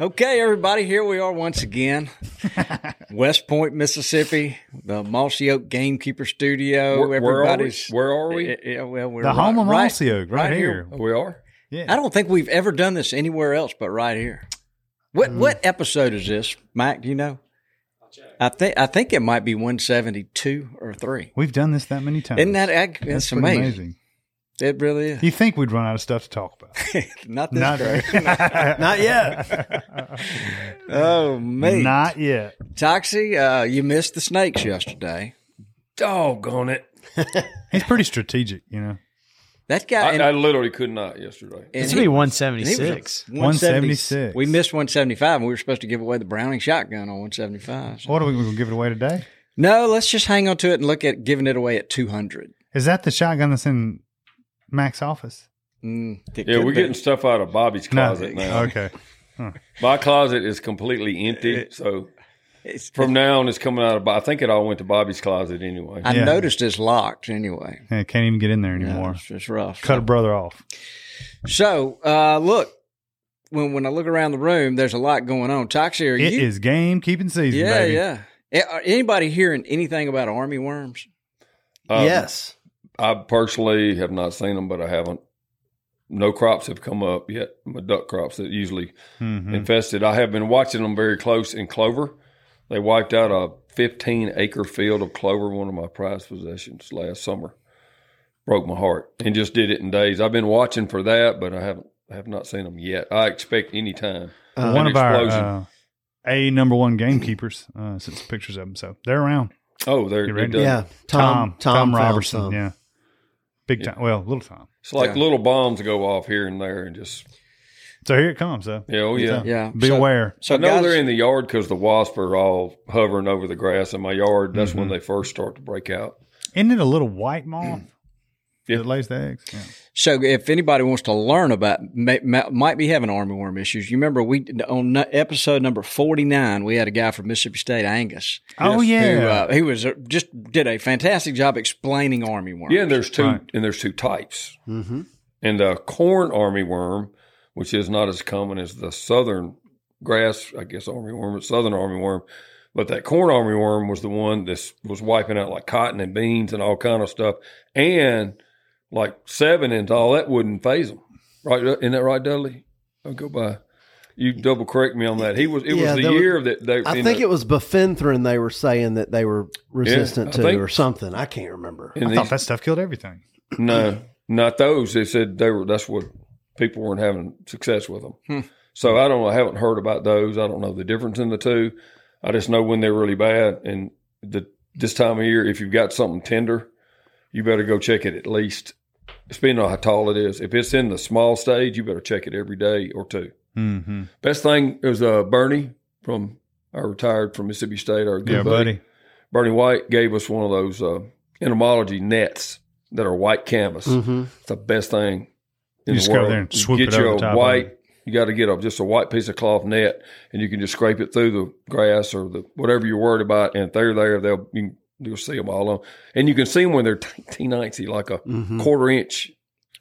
Okay, everybody, here we are once again. West Point, Mississippi, the Mossy Oak Gamekeeper Studio. Where- where are we? Everybody's Where are we? Yeah, well, we're The right, home of right- Mossy Oak, right, here. We are. Yeah. I don't think we've ever done this anywhere else but right here. What Mm. what episode is this, Mac? Do you know? I think I think it might be one seventy two or three. We've done this that many times. Isn't that That's that's amazing. It really is. You think we'd run out of stuff to talk about? Not this Not, great. not yet. Oh man, Not yet. Toxie, uh, you missed the snakes yesterday. Doggone it. He's pretty strategic, you know. That guy. I, and- I literally could not yesterday. It's going to be 176. 176. We missed 175, and we were supposed to give away the Browning shotgun on 175. So- What are we going to give it away today? No, let's just hang on to it and look at giving it away at 200. Is that the shotgun that's in Mac's office? Mm, Yeah, we're be. getting stuff out of Bobby's closet now. Okay. My closet is completely empty. So It's- from now on, it's coming out of. I think it all went to Bobby's closet anyway. I Yeah. noticed it's locked anyway. Yeah, can't even get in there Yeah, anymore. it's, it's rough. Cut a brother off. So, uh, look, when when I look around the room, there's a lot going on. Toxie, are It you? is game keeping season, yeah, baby. yeah. Anybody hearing anything about army worms? Um, yes. I personally have not seen them, but I haven't. No crops have come up yet. My duck crops that usually Mhm. infested. I have been watching them very close in clover. They wiped out a 15 acre field of clover, one of my prized possessions last summer. Broke my heart and just did it in days. I've been watching for that, but I haven't I have not seen them yet. I expect any time. Uh, One an of our uh, A number one gamekeepers uh, sent some pictures of them. So they're around. Oh, they're, You they ready? done. yeah. Tom, Tom, found Robertson. Yeah. Big time. Well, little time. It's like Yeah. little bombs go off here and there, and just So here it comes. So yeah, oh yeah. Yeah. be So- aware. So I know guys, they're in the yard because the wasps are all hovering over the grass in my yard. That's Mm-hmm. when they first start to break out. Isn't it a little white moth Yeah. that lays the eggs? Yeah. So, if anybody wants to learn about, may, may- might be having army worm issues. You remember we on episode number forty nine, we had a guy from Mississippi State, Angus, Oh who yeah. uh, he was uh, just did a fantastic job explaining armyworm. Yeah, and there's two Right. and there's two types. Mm-hmm. And the corn army worm, which is not as common as the southern grass, I guess armyworm, but southern army worm. But that corn army worm was the one that was wiping out like cotton and beans and all kind of stuff, and like Sevin and all that wouldn't phase them. Right? Isn't that right, Dudley? I'll go by. You double correct me on that. He was. It Yeah, was the there was- year that they. I think the- it was bifenthrin they were saying that they were resistant I to think- or something. I can't remember. in I these- thought that stuff killed everything. No, not those. They said they were. That's what people weren't having success with them. Hmm. So I don't. know. I haven't heard about those. I don't know the difference in the two. I just know when they're really bad. And the this time of year, if you've got something tender, you better go check it at least. Depending on how tall it is. If it's in the small stage, you better check it every day or two. Mm-hmm. Best thing is uh, Bernie from I retired from Mississippi State. Our good Yeah, buddy. Bernie White gave us one of those uh, entomology nets that are white canvas. Mm-hmm. It's the best thing in You just the go world. there and You get it over the top white. You got to get a just a white piece of cloth net, and you can just scrape it through the grass or the whatever you're worried about, and if they're there. They'll you can, you'll see them all on, and you can see them when they're teeny, like a Mm-hmm. quarter inch,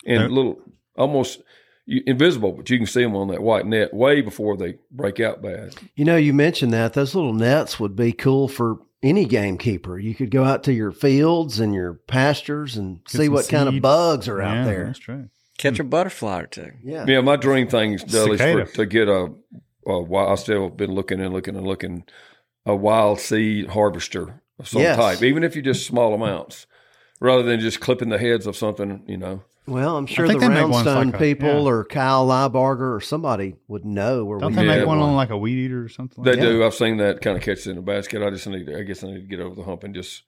and Yeah. little almost. invisible, but you can see them on that white net way before they break out bad. You know, you mentioned that those little nets would be cool for any gamekeeper. You could go out to your fields and your pastures and see some what kind of bugs are Yeah, out there. That's true. Catch a butterfly or two. Yeah. Yeah, my dream thing is Dudley's Cicada. for, to get a, a. wi- I still have been looking and looking and looking a wild seed harvester of some Yes. type, even if you just small amounts, rather than just clipping the heads of something. You know, Well, I'm sure the they make Roundstone like a- people yeah. or Kyle Liebarger or somebody would know where Don't we they can make get one on like a weed eater or something? Like they that? do. I've seen that kind of catch it in the basket. I just need. To, I guess I need to get over the hump and just.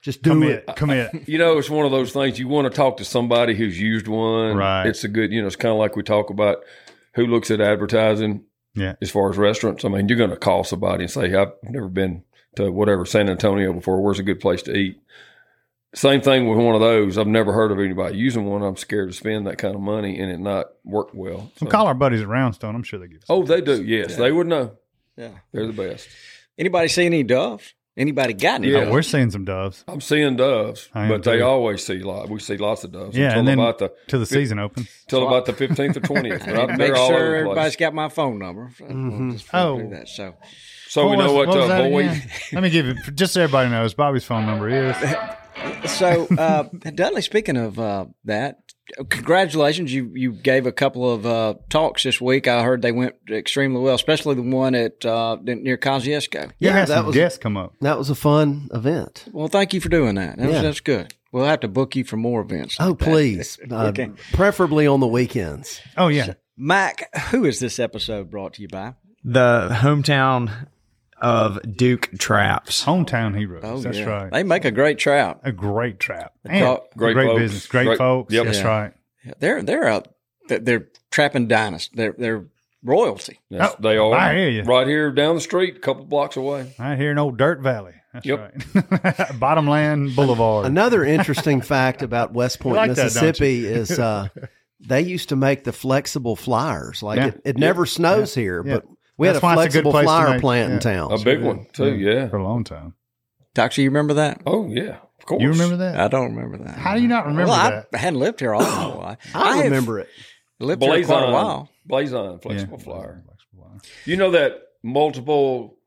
Just do Commit, it. commit. You know, it's one of those things you want to talk to somebody who's used one. Right. It's a good. You know, it's kind of like we talk about who looks at advertising. Yeah. as far as restaurants. I mean, you're going to call somebody and say, "I've never been to whatever San Antonio before. Where's a good place to eat?" Same thing with one of those. I've never heard of anybody using one. I'm scared to spend that kind of money and it not work well. So- We'll call our buddies at Roundstone. I'm sure they give us. oh, they do. Yes, they would know. Yeah. They're the best. Anybody see any doves? Anybody got any? Yeah. Oh, we're seeing some doves. I'm seeing doves, I am but they always see lot. We see lots of doves Yeah, until and then about the till the season opens. till about the 15th or 20th. Make they're all sure over the everybody's place. got my phone number. So we'll just Oh. that. So So we know was- what, was to avoid. again? Let me give it just so everybody knows. Bobby's phone number is. so uh, Dudley, speaking of uh, that, congratulations! You you gave a couple of uh, talks this week. I heard they went extremely well, especially the one at uh, near Kosciusko. You Yeah, that was- guests come up. That was a fun event. Well, thank you for doing that. That was- that's good. We'll have to book you for more events. Oh, like that. please. Uh, Preferably on the weekends. Oh yeah, Mac, who is this episode brought to you by? The hometown of Duke Traps. hometown heroes. Oh, That's yeah. right. They make a great trap. a great trap. call- And Great great, folks. business. Great, Great- folks. yep. That's Yeah. right. They're they're a they're- they're trapping dynasty. They're they're royalty. Yes, Oh, they are. I hear you. Right here down the street, a couple blocks away. Right here in Old Dirt Valley. That's Yep. right. Bottomland Boulevard. Another interesting fact about West Point, like Mississippi is uh, they used to make the flexible flyers. Like Yeah. it, it never snows here, Yeah. but we That's had a why it's a good flexible to flyer make- plant in town. A big one too. Yeah. For a long time. Doctor, you remember that? Oh yeah. Of course. You remember that? I don't remember that. How do you not remember well, that? I hadn't lived here all my life. I, have remember it. lived here quite a while. Blazon flexible Yeah. flyer. You know that multiple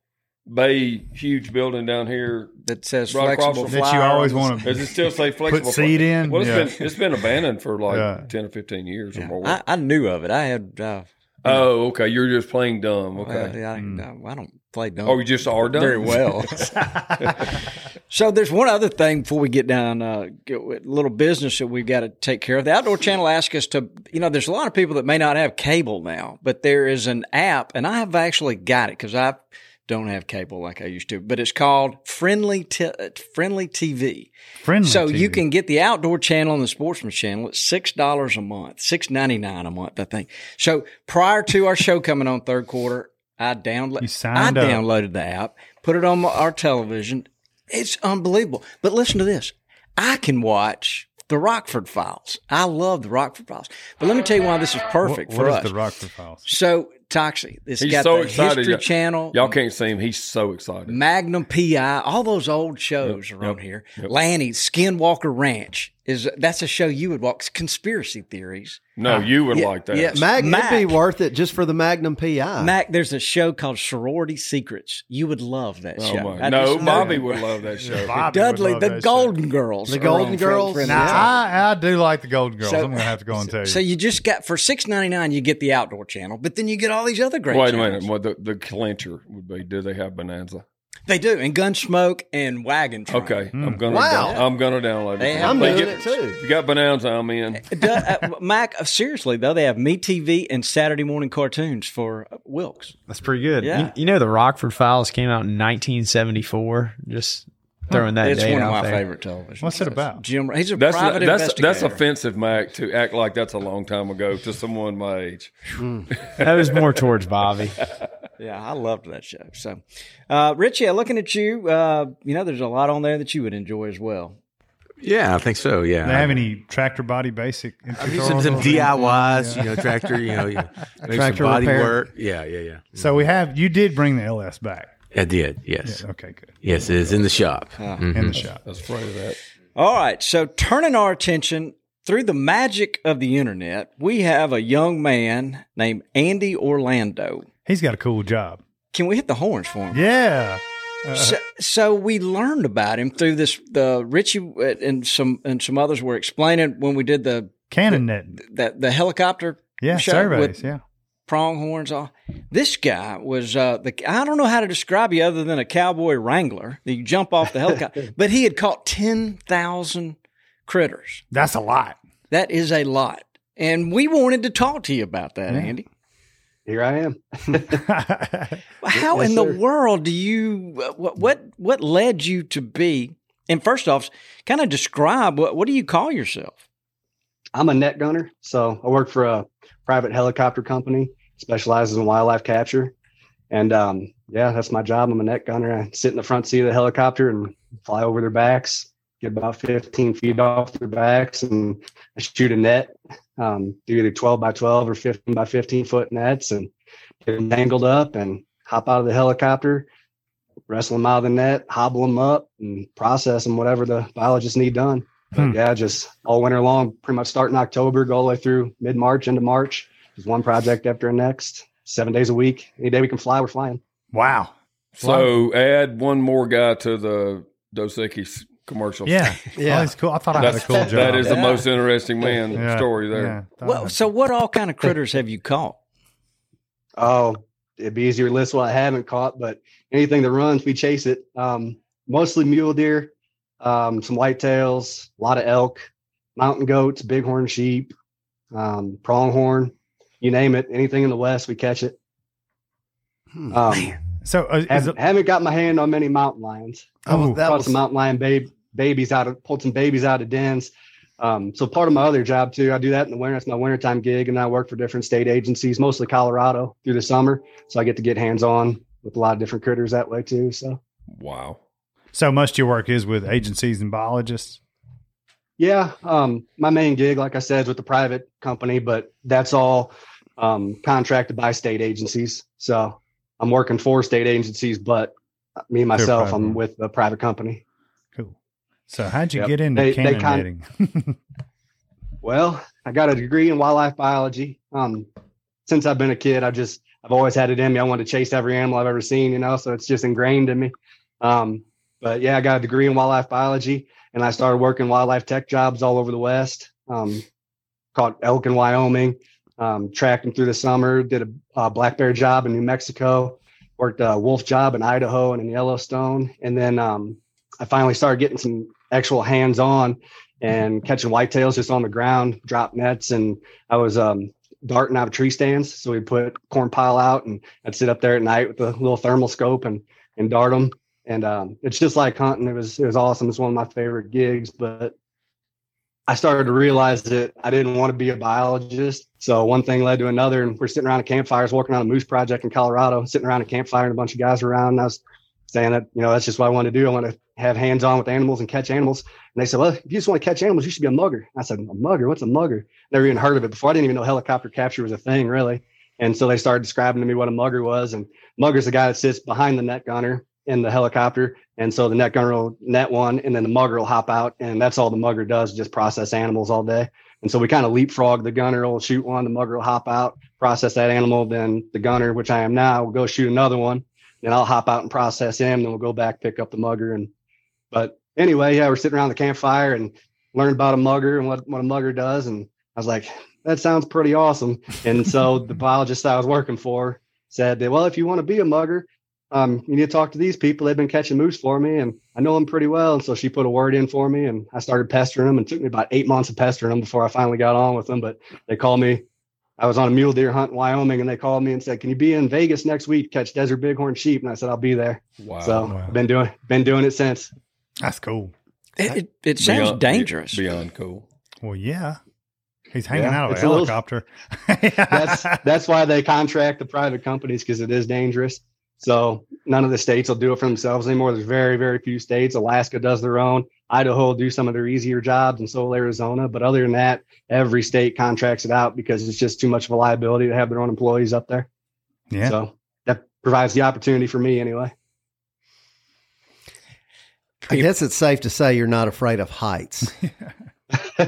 bay huge building down here. That says Right flexible from- That you always want to Does it still say flexible? Put seed flyer? in? Well, it's Yeah. been it's been abandoned for like Yeah. ten or fifteen years or more. I, I knew of it. I had. Uh, oh, okay. You're just playing dumb. well, Okay. I, Hmm. I, I don't play dumb. Oh, you just are dumb. very well. so there's one other thing before we get down, uh, get a little business that we've got to take care of. The Outdoor Channel asked us to, you know, there's a lot of people that may not have cable now, but there is an app, and I have actually got it because I don't have cable like I used to, but it's called Friendly T- Frndly TV. Friendly So you can get the outdoor channel and the sportsman channel at six dollars a month, six ninety nine a month, I think. So prior to our show coming on third quarter, I download. I up. downloaded the app, put it on my- our television. It's unbelievable. But listen to this: I can watch the Rockford Files. I love the Rockford Files. But let me tell you why this is perfect What- for what is us. the Rockford Files? so Toxie, it's He's got so the excited. History Y'all- Channel. Y'all can't see him. He's so excited. Magnum PI, all those old shows Yep, are on here. yep. Lanny, Skinwalker Ranch is that's a show you would watch. Conspiracy theories. No, uh, you would Yeah, like that. Yeah, Mag, Mac. it'd be worth it just for the Magnum PI. Mac, there's a show called Sorority Secrets. You would love that Oh show. my! I No, know Bobby would love that show. Bobby Dudley, the that show. Golden Girls. The Golden Girls? Friendly Now, Fire. I, I do like the Golden Girls. So- I'm going to have to go and tell you. So you just got for six ninety nine, you get the outdoor channel, but then you get all these other great. Wait a minute. What the, the clincher would be? Do they have Bonanza? They do, and Gunsmoke and Wagon Train. Okay, Hmm. I'm gonna. Wow. down- I'm gonna download They it. have- I'm They doing it too. If you got Bonanza, I'm in. Du- uh, Mac, uh, seriously though, they have Me TV and Saturday morning cartoons for uh, Wilkes. That's pretty good. Yeah. You, you know the Rockford Files came out in 1974. Just throwing that It's date one of out my there. favorite television. What's it about? Jim, he's a That's private that's investigator. that's offensive, Mac, to act like that's a long time ago to someone my age. That was more towards Bobby. Yeah, I loved that show. So, uh, Richie, looking at you, uh, you know, there's a lot on there that you would enjoy as well. Yeah, I think so. Yeah, Do they have any tractor body basic? I'm using some DIYs, you know, tractor, you know, you maybe Tractor some body repair. work. Yeah, yeah, yeah. So we have. You did bring the LS back. I did. Yes, Okay, good. yes, it is in the shop. Ah. Mm-hmm. In the shop. I was afraid of that. All right, so turning our attention through the magic of the internet, we have a young man named Andy Orlando. He's got a cool job. Can we hit the horns for him? Yeah. Uh, so, so we learned about him through this. The Richie uh, and some and some others were explaining when we did the Cannon net. that the helicopter Yeah, show surveys. with Yeah. Pronghorns all. This guy was uh, the I don't know how to describe you other than a cowboy wrangler. that You jump off the helicopter, but he had caught ten thousand critters. That's a lot. That is a lot, and we wanted to talk to you about that, Andy. Here I am. How Yes, in the sir. world do you what what what led you to be? And first off, kind of describe what what do you call yourself? I'm a net gunner, so I work for a private helicopter company, specializes in wildlife capture, and um, yeah, that's my job. I'm a net gunner. I sit in the front seat of the helicopter and fly over their backs, get about 15 feet off their backs, and I shoot a net, um, do either 12 by 12 or 15 by 15 foot nets, and get them tangled up and hop out of the helicopter, wrestle them out of the net, hobble them up, and process them, whatever the biologists need done. But Hmm. yeah, just all winter long, pretty much starting October, go all the way through mid March into March. Just one project after the next, seven days a week. Any day we can fly, we're flying. Wow. So add one more guy to the Dos Equis commercial. Yeah. Yeah. Oh, that's cool. I thought I had a That's, cool job. that is the most interesting man Yeah. story there. Yeah. Well, so what all kind of critters have you caught? Oh, it'd be easier to list what I haven't caught, but anything that runs, we chase it. Um, mostly mule deer, um, some whitetails, a lot of elk, mountain goats, bighorn sheep, um, pronghorn, you name it. Anything in the west, we catch it. Hmm. Um, so uh, haven't, it, haven't got my hand on many mountain lions. Oh, that caught was some mountain lion babe, babies out of pulled some babies out of dens. Um, so part of my other job too, I do that in the winter. It's my wintertime gig, and I work for different state agencies, mostly Colorado through the summer. So I get to get hands on with a lot of different critters that way too. So Wow. So most of your work is with agencies and biologists. yeah, um, my main gig, like I said, is with the private company, but that's all um, contracted by state agencies. So I'm working for state agencies, but me myself. I'm with the private company. Cool. So how'd you Yep. get into They- they cannon con- Well, I got a degree in wildlife biology. Um, since I've been a kid, I've just I've always had it in me. I want to chase every animal I've ever seen, you know, so it's just ingrained in me. Um, but yeah, I got a degree in wildlife biology, and I started working wildlife tech jobs all over the West. Um, caught elk in Wyoming, um, tracked them through the summer. Did a uh, black bear job in New Mexico. Worked a wolf job in Idaho and in Yellowstone, and then um, I finally started getting some actual hands on and catching whitetails just on the ground, drop nets, and I was um, darting out of tree stands. So we'd put corn pile out, and I'd sit up there at night with a little thermal scope and and dart them. And um, it's just like hunting. It was it was awesome. It's one of my favorite gigs. But I started to realize that I didn't want to be a biologist. So one thing led to another, and we're sitting around a campfire. Working on a moose project in Colorado, sitting around a campfire, and a bunch of guys around. And I was saying that you know that's just what I want to do. I want to have hands on with animals and catch animals. And they said, well, if you just want to catch animals, you should be a mugger. I said, a mugger? What's a mugger? Never even heard of it before. I didn't even know helicopter capture was a thing, really. And so they started describing to me what a mugger was. And mugger's the guy that sits behind the net gunner in the helicopter. And so the net gunner will net one, and then the mugger will hop out. And that's all the mugger does, just process animals all day. And so we kind of leapfrog. The gunner will shoot one, the mugger will hop out, process that animal. Then the gunner, which I am now, will go shoot another one. Then I'll hop out and process him. Then we'll go back, pick up the mugger. And but anyway, yeah, we're sitting around the campfire and learned about a mugger and what, what a mugger does. And I was like, that sounds pretty awesome. And so the biologist I was working for said that, well, if you want to be a mugger, um, you need to talk to these people. They've been catching moose for me and I know them pretty well. And so she put a word in for me and I started pestering them and it took me about eight months of pestering them before I finally got on with them. But they called me. I was on a mule deer hunt in Wyoming and they called me and said, can you be in Vegas next week, catch desert bighorn sheep? And I said, I'll be there. Wow. so wow. been doing, been doing it since. That's cool. It, it, it sounds Beyond- dangerous. Beyond cool. Well, yeah. He's hanging Yeah, out of a it's a little- helicopter. that's that's why they contract the private companies because it is dangerous. So none of the states will do it for themselves anymore. There's very very few states. Alaska does their own. Idaho will do some of their easier jobs, and so will Arizona. But other than that, every state contracts it out because it's just too much of a liability to have their own employees up there. yeah. So that provides the opportunity for me anyway. I guess it's safe to say you're not afraid of heights.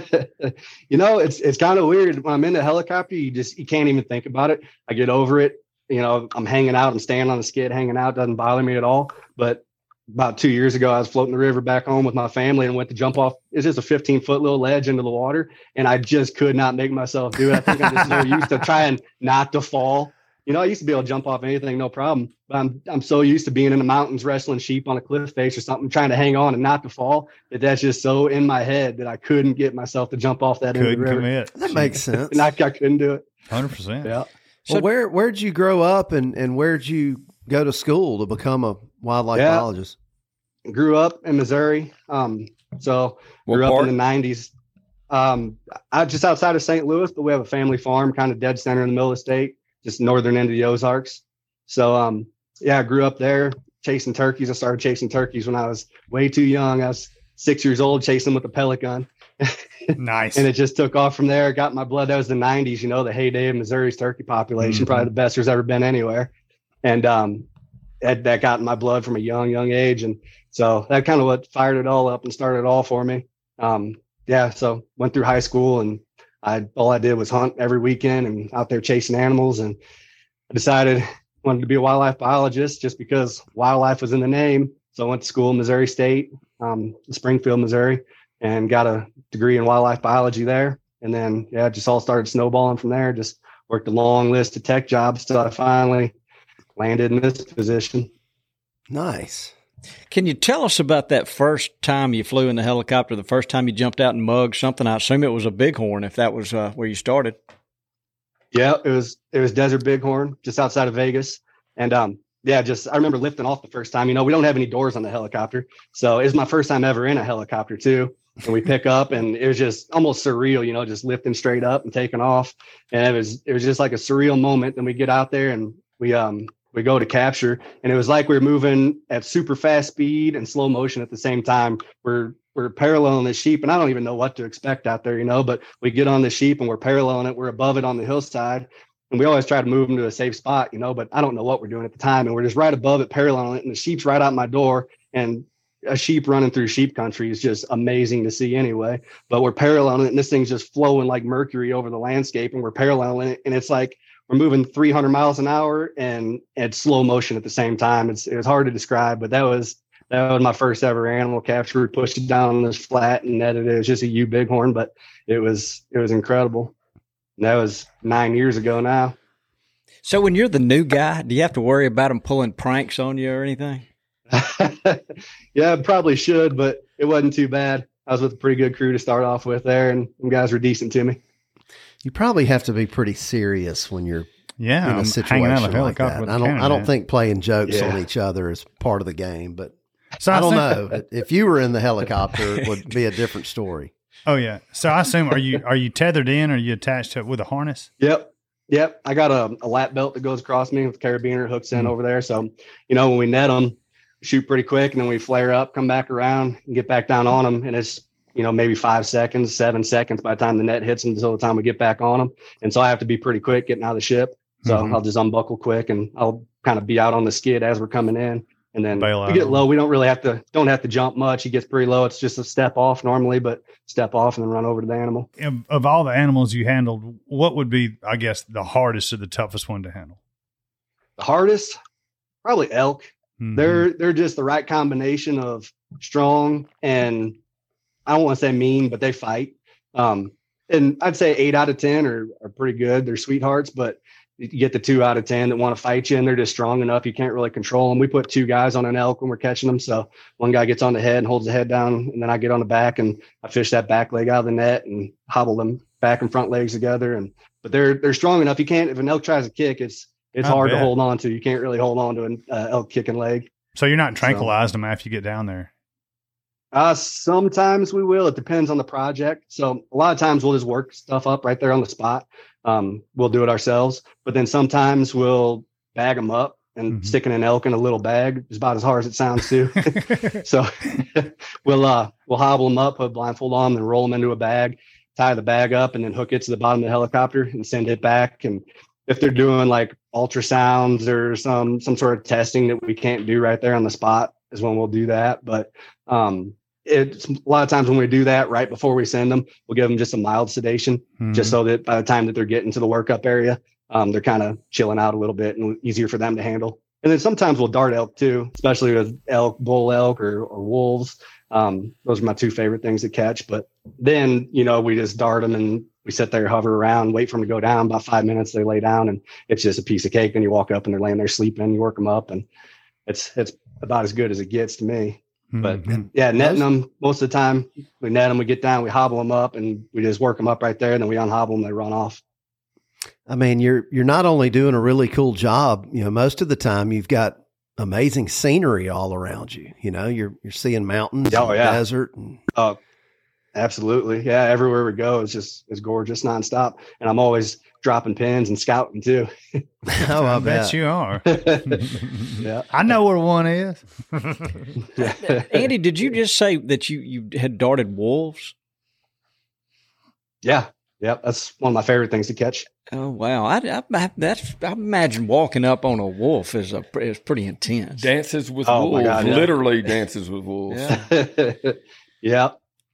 you know, it's it's kind of weird when I'm in the helicopter. You just you can't even think about it. I get over it. You know, I'm hanging out. I'm standing on the skid, hanging out. Doesn't bother me at all. But about two years ago, I was floating the river back home with my family and went to jump off. It's just a 15 foot little ledge into the water, and I just could not make myself do it. I think I'm just so used to trying not to fall. You know, I used to be able to jump off anything, no problem. But I'm I'm so used to being in the mountains wrestling sheep on a cliff face or something, trying to hang on and not to fall. That that's just so in my head that I couldn't get myself to jump off that Couldn't into the river. commit. That makes sense. And I, I couldn't do it. Hundred percent. Yeah. Well, where where'd you grow up and, and where'd you go to school to become a wildlife Yeah. biologist? Grew up in Missouri. Um, so What grew up in the 90s. Um, I just outside of St. Louis, but we have a family farm kind of dead center in the middle of the state, just northern end of the Ozarks. So, um, yeah, I grew up there chasing turkeys. I started chasing turkeys when I was way too young. I was six years old chasing them with a pellet gun. Nice. and it just took off from there. Got my blood. That was the '90s, you know, the heyday of Missouri's turkey population, Mhm. probably the best there's ever been anywhere. And um, that that got in my blood from a young, young age, and so that kind of what fired it all up and started it all for me. Um, yeah, so went through high school, and I all I did was hunt every weekend and out there chasing animals, and I decided I wanted to be a wildlife biologist just because wildlife was in the name. So I went to school in Missouri State, um, Springfield, Missouri, and got a degree in wildlife biology there. And then, yeah, it just all started snowballing from there. Just worked a long list of tech jobs till I finally landed in this position. Nice. Can you tell us about that first time you flew in the helicopter? The first time you jumped out and mugged something? I assume it was a bighorn. If that was uh, where you started. Yeah, it was it was Desert Bighorn, just outside of Vegas. And um, yeah, just I remember lifting off the first time. You know, we don't have any doors on the helicopter, so it was my first time ever in a helicopter too. And we pick up, and it was just almost surreal. You know, just lifting straight up and taking off, and it was it was just like a surreal moment. Then we get out there and we um we go to capture, and it was like we were moving at super fast speed and slow motion at the same time. We're we're paralleling the sheep, and I don't even know what to expect out there, you know. But we get on the sheep and we're paralleling it. We're above it on the hillside, and we always try to move them to a safe spot, you know. But I don't know what we're doing at the time, and we're just right above it, paralleling it, and the sheep's right out my door, and a sheep running through sheep country is just amazing to see anyway. But we're paralleling it, and this thing's just flowing like mercury over the landscape, and we're paralleling it, and it's like we're moving 300 miles an hour and at slow motion at the same time. It's it was hard to describe, but that was that was my first ever animal capture. We pushed it down this flat and netted it. It was just a U bighorn, but it was it was incredible. And that was nine years ago now. So when you're the new guy, do you have to worry about them pulling pranks on you or anything? yeah, probably should, but it wasn't too bad. I was with a pretty good crew to start off with there, and them guys were decent to me. You probably have to be pretty serious when you're yeah, in I'm a situation hanging out of a like helicopter that. with I a don't. cannon, I don't man. think playing jokes Yeah. on each other is part of the game, but So I don't think- know. if you were in the helicopter, it would be a different story. Oh yeah. So I assume are you are you tethered in? Or are you attached to it with a harness? Yep. Yep. I got a, a lap belt that goes across me with carabiner hooks in Mhm. over there. So, you know, when we net them, shoot pretty quick and then we flare up, come back around and get back down on them. And it's, you know, maybe five seconds, seven seconds by the time the net hits them until the time we get back on them. And so I have to be pretty quick getting out of the ship. So Mhm. I'll just unbuckle quick and I'll kind of be out on the skid as we're coming in. And then Bail we get low. We don't really have to, don't have to jump much. He gets pretty low. It's just a step off normally, but step off and then run over to the animal. Of all the animals you handled, what would be, I guess, the hardest or the toughest one to handle? The hardest, probably elk. Mhm. They're they're just the right combination of strong and I don't want to say mean, but they fight. Um, and I'd say eight out of ten are are pretty good. They're sweethearts, but you get the two out of ten that want to fight you, and they're just strong enough you can't really control them. We put two guys on an elk when we're catching them, so one guy gets on the head and holds the head down, and then I get on the back and I fish that back leg out of the net and hobble them back and front legs together. And but they're they're strong enough. You can't if an elk tries to kick, it's it's I hard to hold on to. You can't really hold on to an uh, elk kicking leg. so you're not tranquilized them after you get down there. Uh, sometimes we will. It depends on the project. So a lot of times we'll just work stuff up right there on the spot. Um, we'll do it ourselves, but then sometimes we'll bag them up and Mhm. sticking an elk in a little bag is about as hard as it sounds too. so we'll uh we'll hobble them up, put a blindfold on, them, then roll them into a bag, tie the bag up, and then hook it to the bottom of the helicopter and send it back. And if they're doing like ultrasounds or some some sort of testing that we can't do right there on the spot, is when we'll do that. But um, it's a lot of times when we do that right before we send them, we'll give them just a mild sedation, Mhm. just so that by the time that they're getting to the workup area, um, they're kind of chilling out a little bit and easier for them to handle. And then sometimes we'll dart elk too, especially with elk, bull elk, or, or wolves. Um, those are my two favorite things to catch. But then, you know, we just dart them and we sit there, hover around, wait for them to go down. About five minutes, they lay down, and it's just a piece of cake. Then you walk up and they're laying there sleeping. You work them up, and it's it's about as good as it gets to me. But Mhm. yeah, netting them most of the time. We net them, we get down, we hobble them up, and we just work them up right there. And then we unhobble them, they run off. I mean, you're you're not only doing a really cool job. You know, most of the time you've got amazing scenery all around you. You know, you're you're seeing mountains, Oh, yeah. desert, and Oh, absolutely. Yeah, everywhere we go, it's just it's gorgeous nonstop. And I'm always dropping pins and scouting too. oh, I, I bet bet. you are. yeah. I know where one is. Andy, did you just say that you you had darted wolves? yeah. Yep. That's one of my favorite things to catch. Oh wow, I, I, I that's I imagine walking up on a wolf is a is pretty intense. Dances with Oh, my wolves. God, yeah. Literally dances with wolves. Yeah. yeah.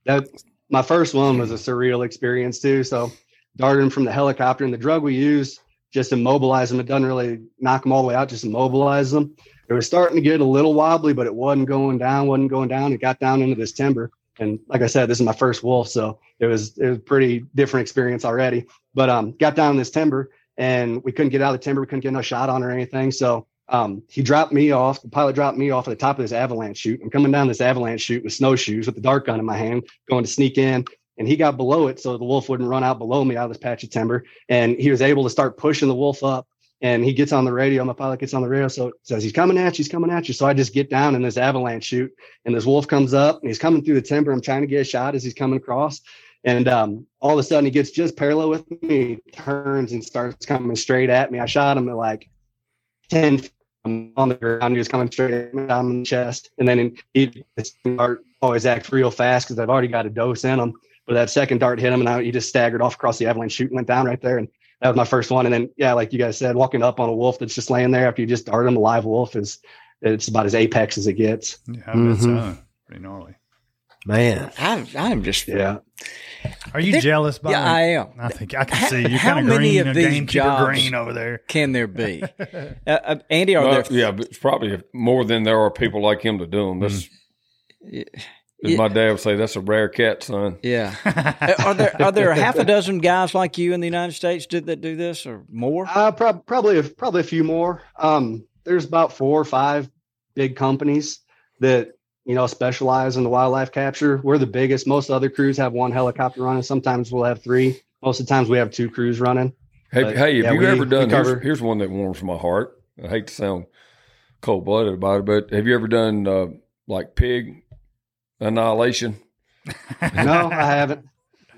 That my first one was a surreal experience too. So darting from the helicopter and the drug we use just immobilize them. It doesn't really knock them all the way out, just immobilize them. It was starting to get a little wobbly, but it wasn't going down, wasn't going down. It got down into this timber. And like I said, this is my first wolf, so it was it was a pretty different experience already. But um got down in this timber and we couldn't get out of the timber, we couldn't get no shot on or anything. So um, he dropped me off. The pilot dropped me off at the top of this avalanche chute. I'm coming down this avalanche chute with snowshoes with the dart gun in my hand, going to sneak in. And he got below it so the wolf wouldn't run out below me out of this patch of timber. And he was able to start pushing the wolf up. And he gets on the radio. My pilot gets on the radio, so it says he's coming at you. He's coming at you. So I just get down in this avalanche chute, and this wolf comes up, and he's coming through the timber. I'm trying to get a shot as he's coming across, and um, all of a sudden he gets just parallel with me, turns and starts coming straight at me. I shot him at like ten feet on the ground. He was coming straight at me down in the chest. And then he his dart always acts real fast because I've already got a dose in him. But that second dart hit him and I, he just staggered off across the avalanche chute and went down right there. And that was my first one. And then, yeah, like you guys said, walking up on a wolf that's just laying there after you just dart him, a live wolf is it's about as apex as it gets. Yeah, I bet so. Mhm. Pretty gnarly. Man, I I'm just Yeah. Are you There- jealous? Bob? yeah I am. I think I can How- see you're how kind of many green. of these gamekeeper jobs- green over there. Can there be? uh, uh, Andy, are there? yeah, but it's probably more than there are people like him to do them. That's, Yeah. as my dad would say, that's a rare cat, son. Yeah. Uh, are there are there half a dozen guys like you in the United States did that do this or more? Uh, prob- probably, a- probably a few more. Um, there's about four or five big companies that you know specialize in the wildlife capture. We're the biggest. Most other crews have one helicopter running. Sometimes we'll have three. Most of the times we have two crews running. Hey, But, hey, have yeah, you we- ever done? Here's, here's one that warms my heart. I hate to sound cold blooded about it, but have you ever done uh, like pig annihilation? No, I haven't.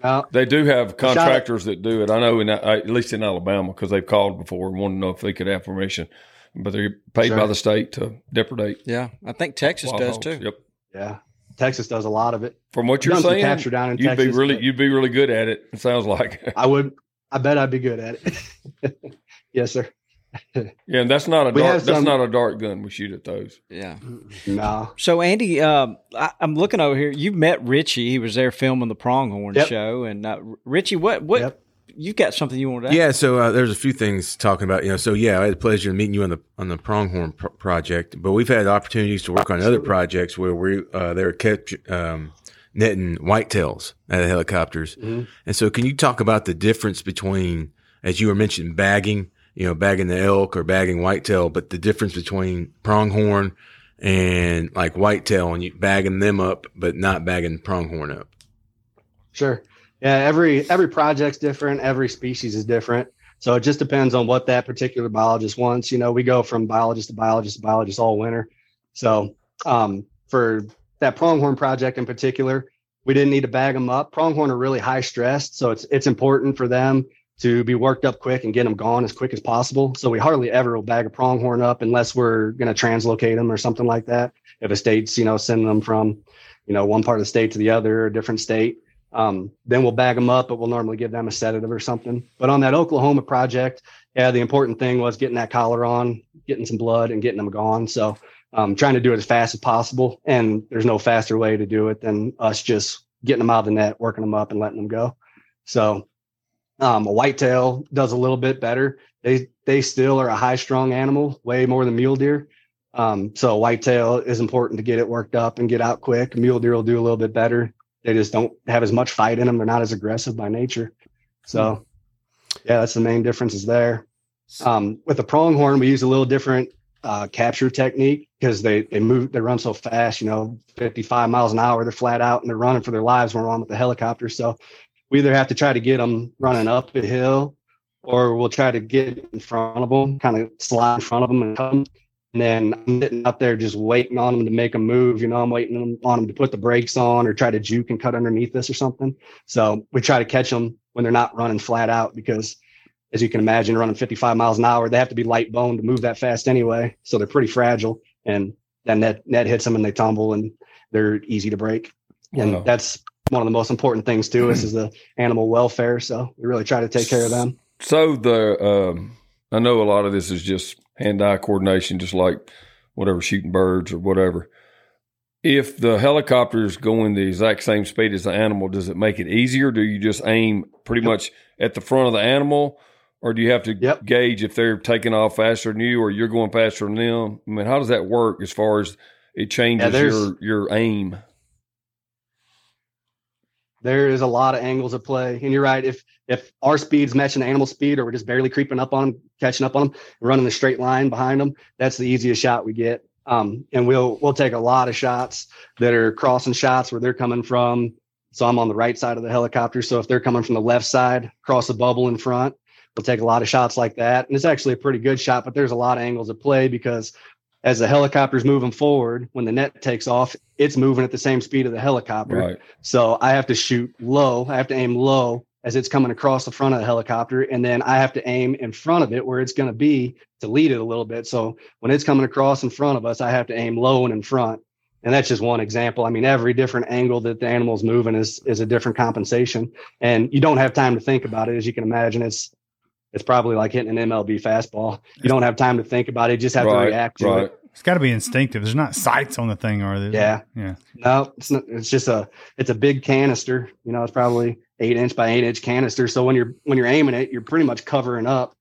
No, They do have contractors that do it. I know, in at least in Alabama, because they've called before and wanted to know if they could have permission. But they're paid by the state to depredate. Yeah, I think Texas does hogs. too. Yep. yeah, Texas does a lot of it. From what you're Done some saying, capture down in you'd Texas, be really, you'd be really good at it. It sounds like. I would. I bet I'd be good at it. yes, sir. yeah, and that's not a We dart. That's not a dart gun. We shoot at those. Yeah. No. So Andy, um, I, I'm looking over here. You met Richie. He was there filming the Pronghorn Yep. show. And uh, Richie, what what Yep. You've got something you wanted to? Yeah, so uh, there's a few things talking about, you know. So yeah, I had the pleasure of meeting you on the on the Pronghorn pro- project, but we've had opportunities to work on other projects where we uh, they're kept um, netting whitetails out of helicopters. Mhm. And so, can you talk about the difference between, as you were mentioning, bagging, you know, bagging the elk or bagging whitetail, but the difference between pronghorn and like whitetail and you bagging them up, but not bagging pronghorn up. Sure. Yeah, every every project's different, every species is different. So it just depends on what that particular biologist wants. You know, we go from biologist to biologist to biologist all winter. So um, for that pronghorn project in particular, we didn't need to bag them up. Pronghorn are really high stressed, so it's it's important for them to be worked up quick and get them gone as quick as possible. So we hardly ever will bag a pronghorn up unless we're going to translocate them or something like that. If a state's you know sending them from you know one part of the state to the other, a different state. Um, then we'll bag them up, but we'll normally give them a sedative or something. But on that Oklahoma project, yeah, the important thing was getting that collar on, getting some blood, and getting them gone. So um, trying to do it as fast as possible. And there's no faster way to do it than us just getting them out of the net, working them up, and letting them go. So um, a whitetail does a little bit better. They they still are a high strung animal, way more than mule deer. Um, so whitetail is important to get it worked up and get out quick. Mule deer will do a little bit better. They just don't have as much fight in them. They're not as aggressive by nature. So yeah, that's the main differences there. Um, with the pronghorn, we use a little different uh, capture technique because they they move they run so fast. You know, 55 miles an hour. They're flat out and they're running for their lives when we're on with the helicopter. So we either have to try to get them running up a hill, or we'll try to get in front of them, kind of slide in front of them and come. And then I'm sitting out there just waiting on them to make a move. You know, I'm waiting on them to put the brakes on or try to juke and cut underneath this or something. So we try to catch them when they're not running flat out because as you can imagine, running 55 miles an hour, they have to be light bone to move that fast anyway. So they're pretty fragile. And then that net net hits them and they tumble and they're easy to break. And Wow. that's one of the most important things to us is the animal welfare. So we really try to take care of them. So the um, I know a lot of this is just hand-eye coordination, just like whatever shooting birds or whatever. If the helicopter is going the exact same speed as the animal, does it make it easier? Do you just aim pretty much at the front of the animal, or do you have to Yep. gauge if they're taking off faster than you, or you're going faster than them? I mean, how does that work as far as it changes there's- your your aim? There is a lot of angles at play. And you're right. If if our speed's matching the animal speed or we're just barely creeping up on them, catching up on them, running a straight line behind them, that's the easiest shot we get. Um, and we'll we'll take a lot of shots that are crossing shots where they're coming from. So I'm on the right side of the helicopter. So if they're coming from the left side, cross the bubble in front, we'll take a lot of shots like that. And it's actually a pretty good shot, but there's a lot of angles at play because as the helicopter's moving forward, when the net takes off, it's moving at the same speed of the helicopter. Right. So I have to shoot low. I have to aim low as it's coming across the front of the helicopter. And then I have to aim in front of it where it's going to be to lead it a little bit. So when it's coming across in front of us, I have to aim low and in front. And that's just one example. I mean, every different angle that the animal's moving is is a different compensation. And you don't have time to think about it. As you can imagine, it's it's probably like hitting an MLB fastball. You don't have time to think about it. You just have to react to Right. it. It's got to be instinctive. There's not sights on the thing, are there? Yeah. Yeah. No, it's not, it's just a it's a big canister. You know, it's probably eight inch by eight inch canister. So when you're when you're aiming it, you're pretty much covering up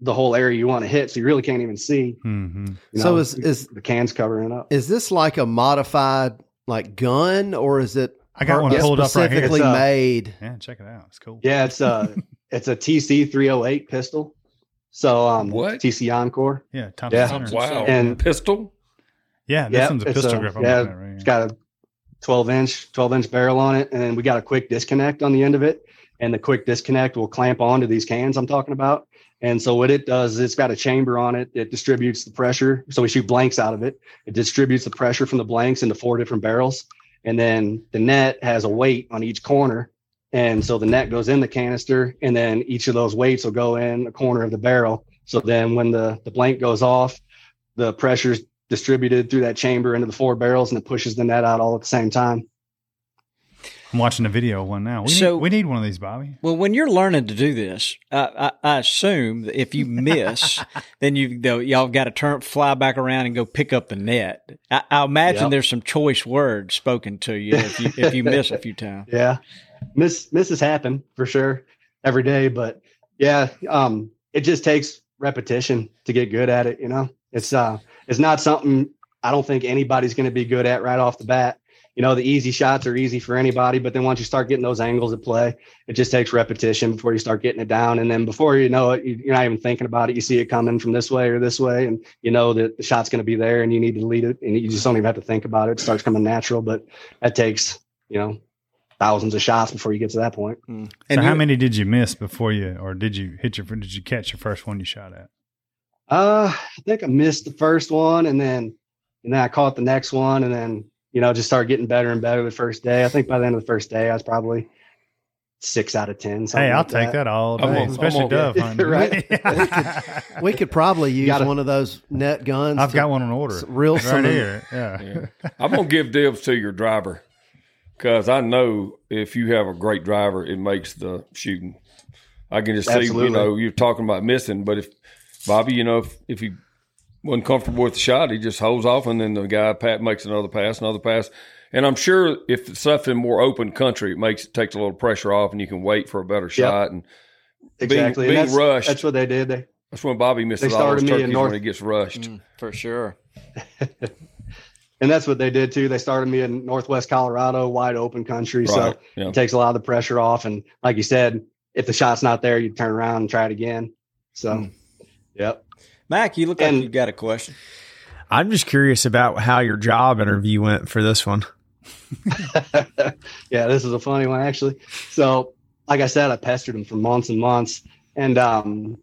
the whole area you want to hit. So you really can't even see. hmm You So is is the can's covering up? is this like a modified like gun or is it I got one Yeah, pulled up right here. specifically uh, made? Yeah, check it out. It's cool. Yeah, it's a it's a TC three hundred eight pistol. So um, What? TC Encore. Yeah, Thompson Yeah. Center. Wow. And- pistol. Yeah, this Yeah, one's a pistol a- grip. I'm yeah, looking right here. It's got a 12 inch, 12 inch barrel on it. And then we got a quick disconnect on the end of it. And the quick disconnect will clamp onto these cans I'm talking about. And so what it does is it's got a chamber on it. It distributes the pressure. So we shoot blanks out of it. It distributes the pressure from the blanks into four different barrels. And then the net has a weight on each corner. And so the net goes in the canister and then each of those weights will go in the corner of the barrel. So then when the, the blank goes off, the pressure's distributed through that chamber into the four barrels and it pushes the net out all at the same time. I'm watching a video one now. We, So- need, we need one of these, Bobby. Well, when you're learning to do this, I, I, I assume that if you miss, then you though y'all got to turn fly back around and go pick up the net. I, I imagine Yep. there's some choice words spoken to you if you if you miss a few times. Yeah. Miss misses happen for sure every day. But yeah, um, it just takes repetition to get good at it, you know. It's uh it's not something I don't think anybody's gonna be good at right off the bat. You know, the easy shots are easy for anybody, but then once you start getting those angles at play, it just takes repetition before you start getting it down. And then before you know it, you- you're not even thinking about it. You see it coming from this way or this way, and you know that the shot's going to be there and you need to lead it. And you just don't even have to think about it. It starts coming natural, but that takes, you know, thousands of shots before you get to that point. And so how many did you miss before you, or did you hit your, did you catch your first one you shot at? Uh, I think I missed the first one, and then and then I caught the next one, and then you know just started getting better and better the first day. I think by the end of the first day, I was probably six out of ten. Hey, I'll like take that all I'm day, on- especially I'm on- dove hunting. Right. We could probably use gotta- one of those net guns. I've got one on order. real right some- here. Yeah. Yeah. I'm gonna give dibs to your driver because I know if you have a great driver, it makes the shooting. I can just see, you know, you're talking about missing, but if Bobby, you know, if, if you wasn't comfortable with the shot, he just holds off, and then the guy pat makes another pass, another pass. And I'm sure if it's stuff in more open country, it makes it takes a little pressure off, and you can wait for a better shot. And Exactly. being and that's, rushed. That's what they did. They that's when Bobby misses all started those turkeys North- when he gets rushed. Mm, for sure. and that's what they did too. They started me in Northwest Colorado, wide open country. So Yeah. it takes a lot of the pressure off. And like you said, if the shot's not there, you turn around and try it again. So, Hmm. yep. Mac, you look like And- you got a question. I'm just curious about how your job interview went for this one. yeah, this is a funny one actually. So, like I said, I pestered them for months and months, and um,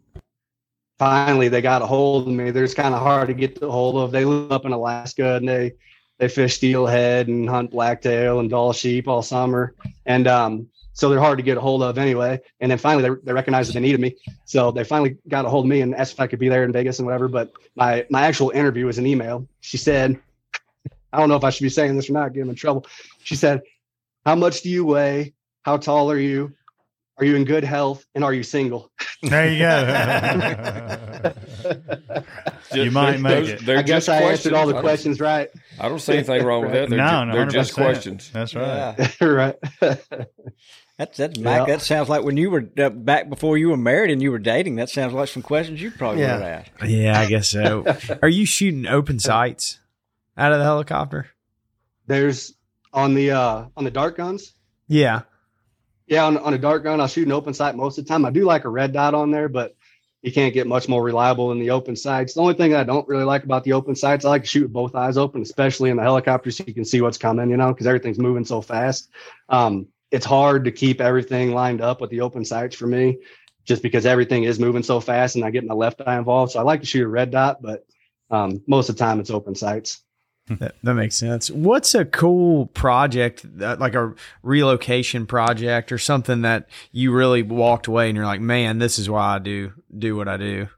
finally they got a hold of me. They're just kind of hard to get a hold of. They live up in Alaska and they they fish steelhead and hunt blacktail and Dall sheep all summer, and um, so they're hard to get a hold of anyway. And then finally they, they recognized that they needed me, so they finally got a hold of me and asked if I could be there in Vegas and whatever. But my my actual interview was an email. She said. I don't know if I should be saying this or not, get him in trouble. She said, How much do you weigh? How tall are you? Are you in good health? And are you single? There you go. You might make it. I guess just I answered all the questions. questions right. I don't see anything wrong with that. They're, no, ju- no, they're just 100%. questions. That's right. Yeah. right. That's that's Mac. Yeah. That sounds like when you were uh, back before you were married and you were dating. That sounds like some questions you probably Yeah. would have asked. Yeah, I guess so. Are you shooting open sights out of the helicopter? There's on the uh on the dart guns. Yeah. Yeah, on, on a dart gun, I'll shoot an open sight most of the time. I do like a red dot on there, but you can't get much more reliable than the open sights. The only thing I don't really like about the open sights, I like to shoot with both eyes open, especially in the helicopter, so you can see what's coming, you know, because everything's moving so fast. Um, it's hard to keep everything lined up with the open sights for me, just because everything is moving so fast and I get my left eye involved. So I like to shoot a red dot, but um, most of the time it's open sights. That, that makes sense. What's a cool project, that, like a relocation project or something that you really walked away and you're like, man, this is why I do do what I do.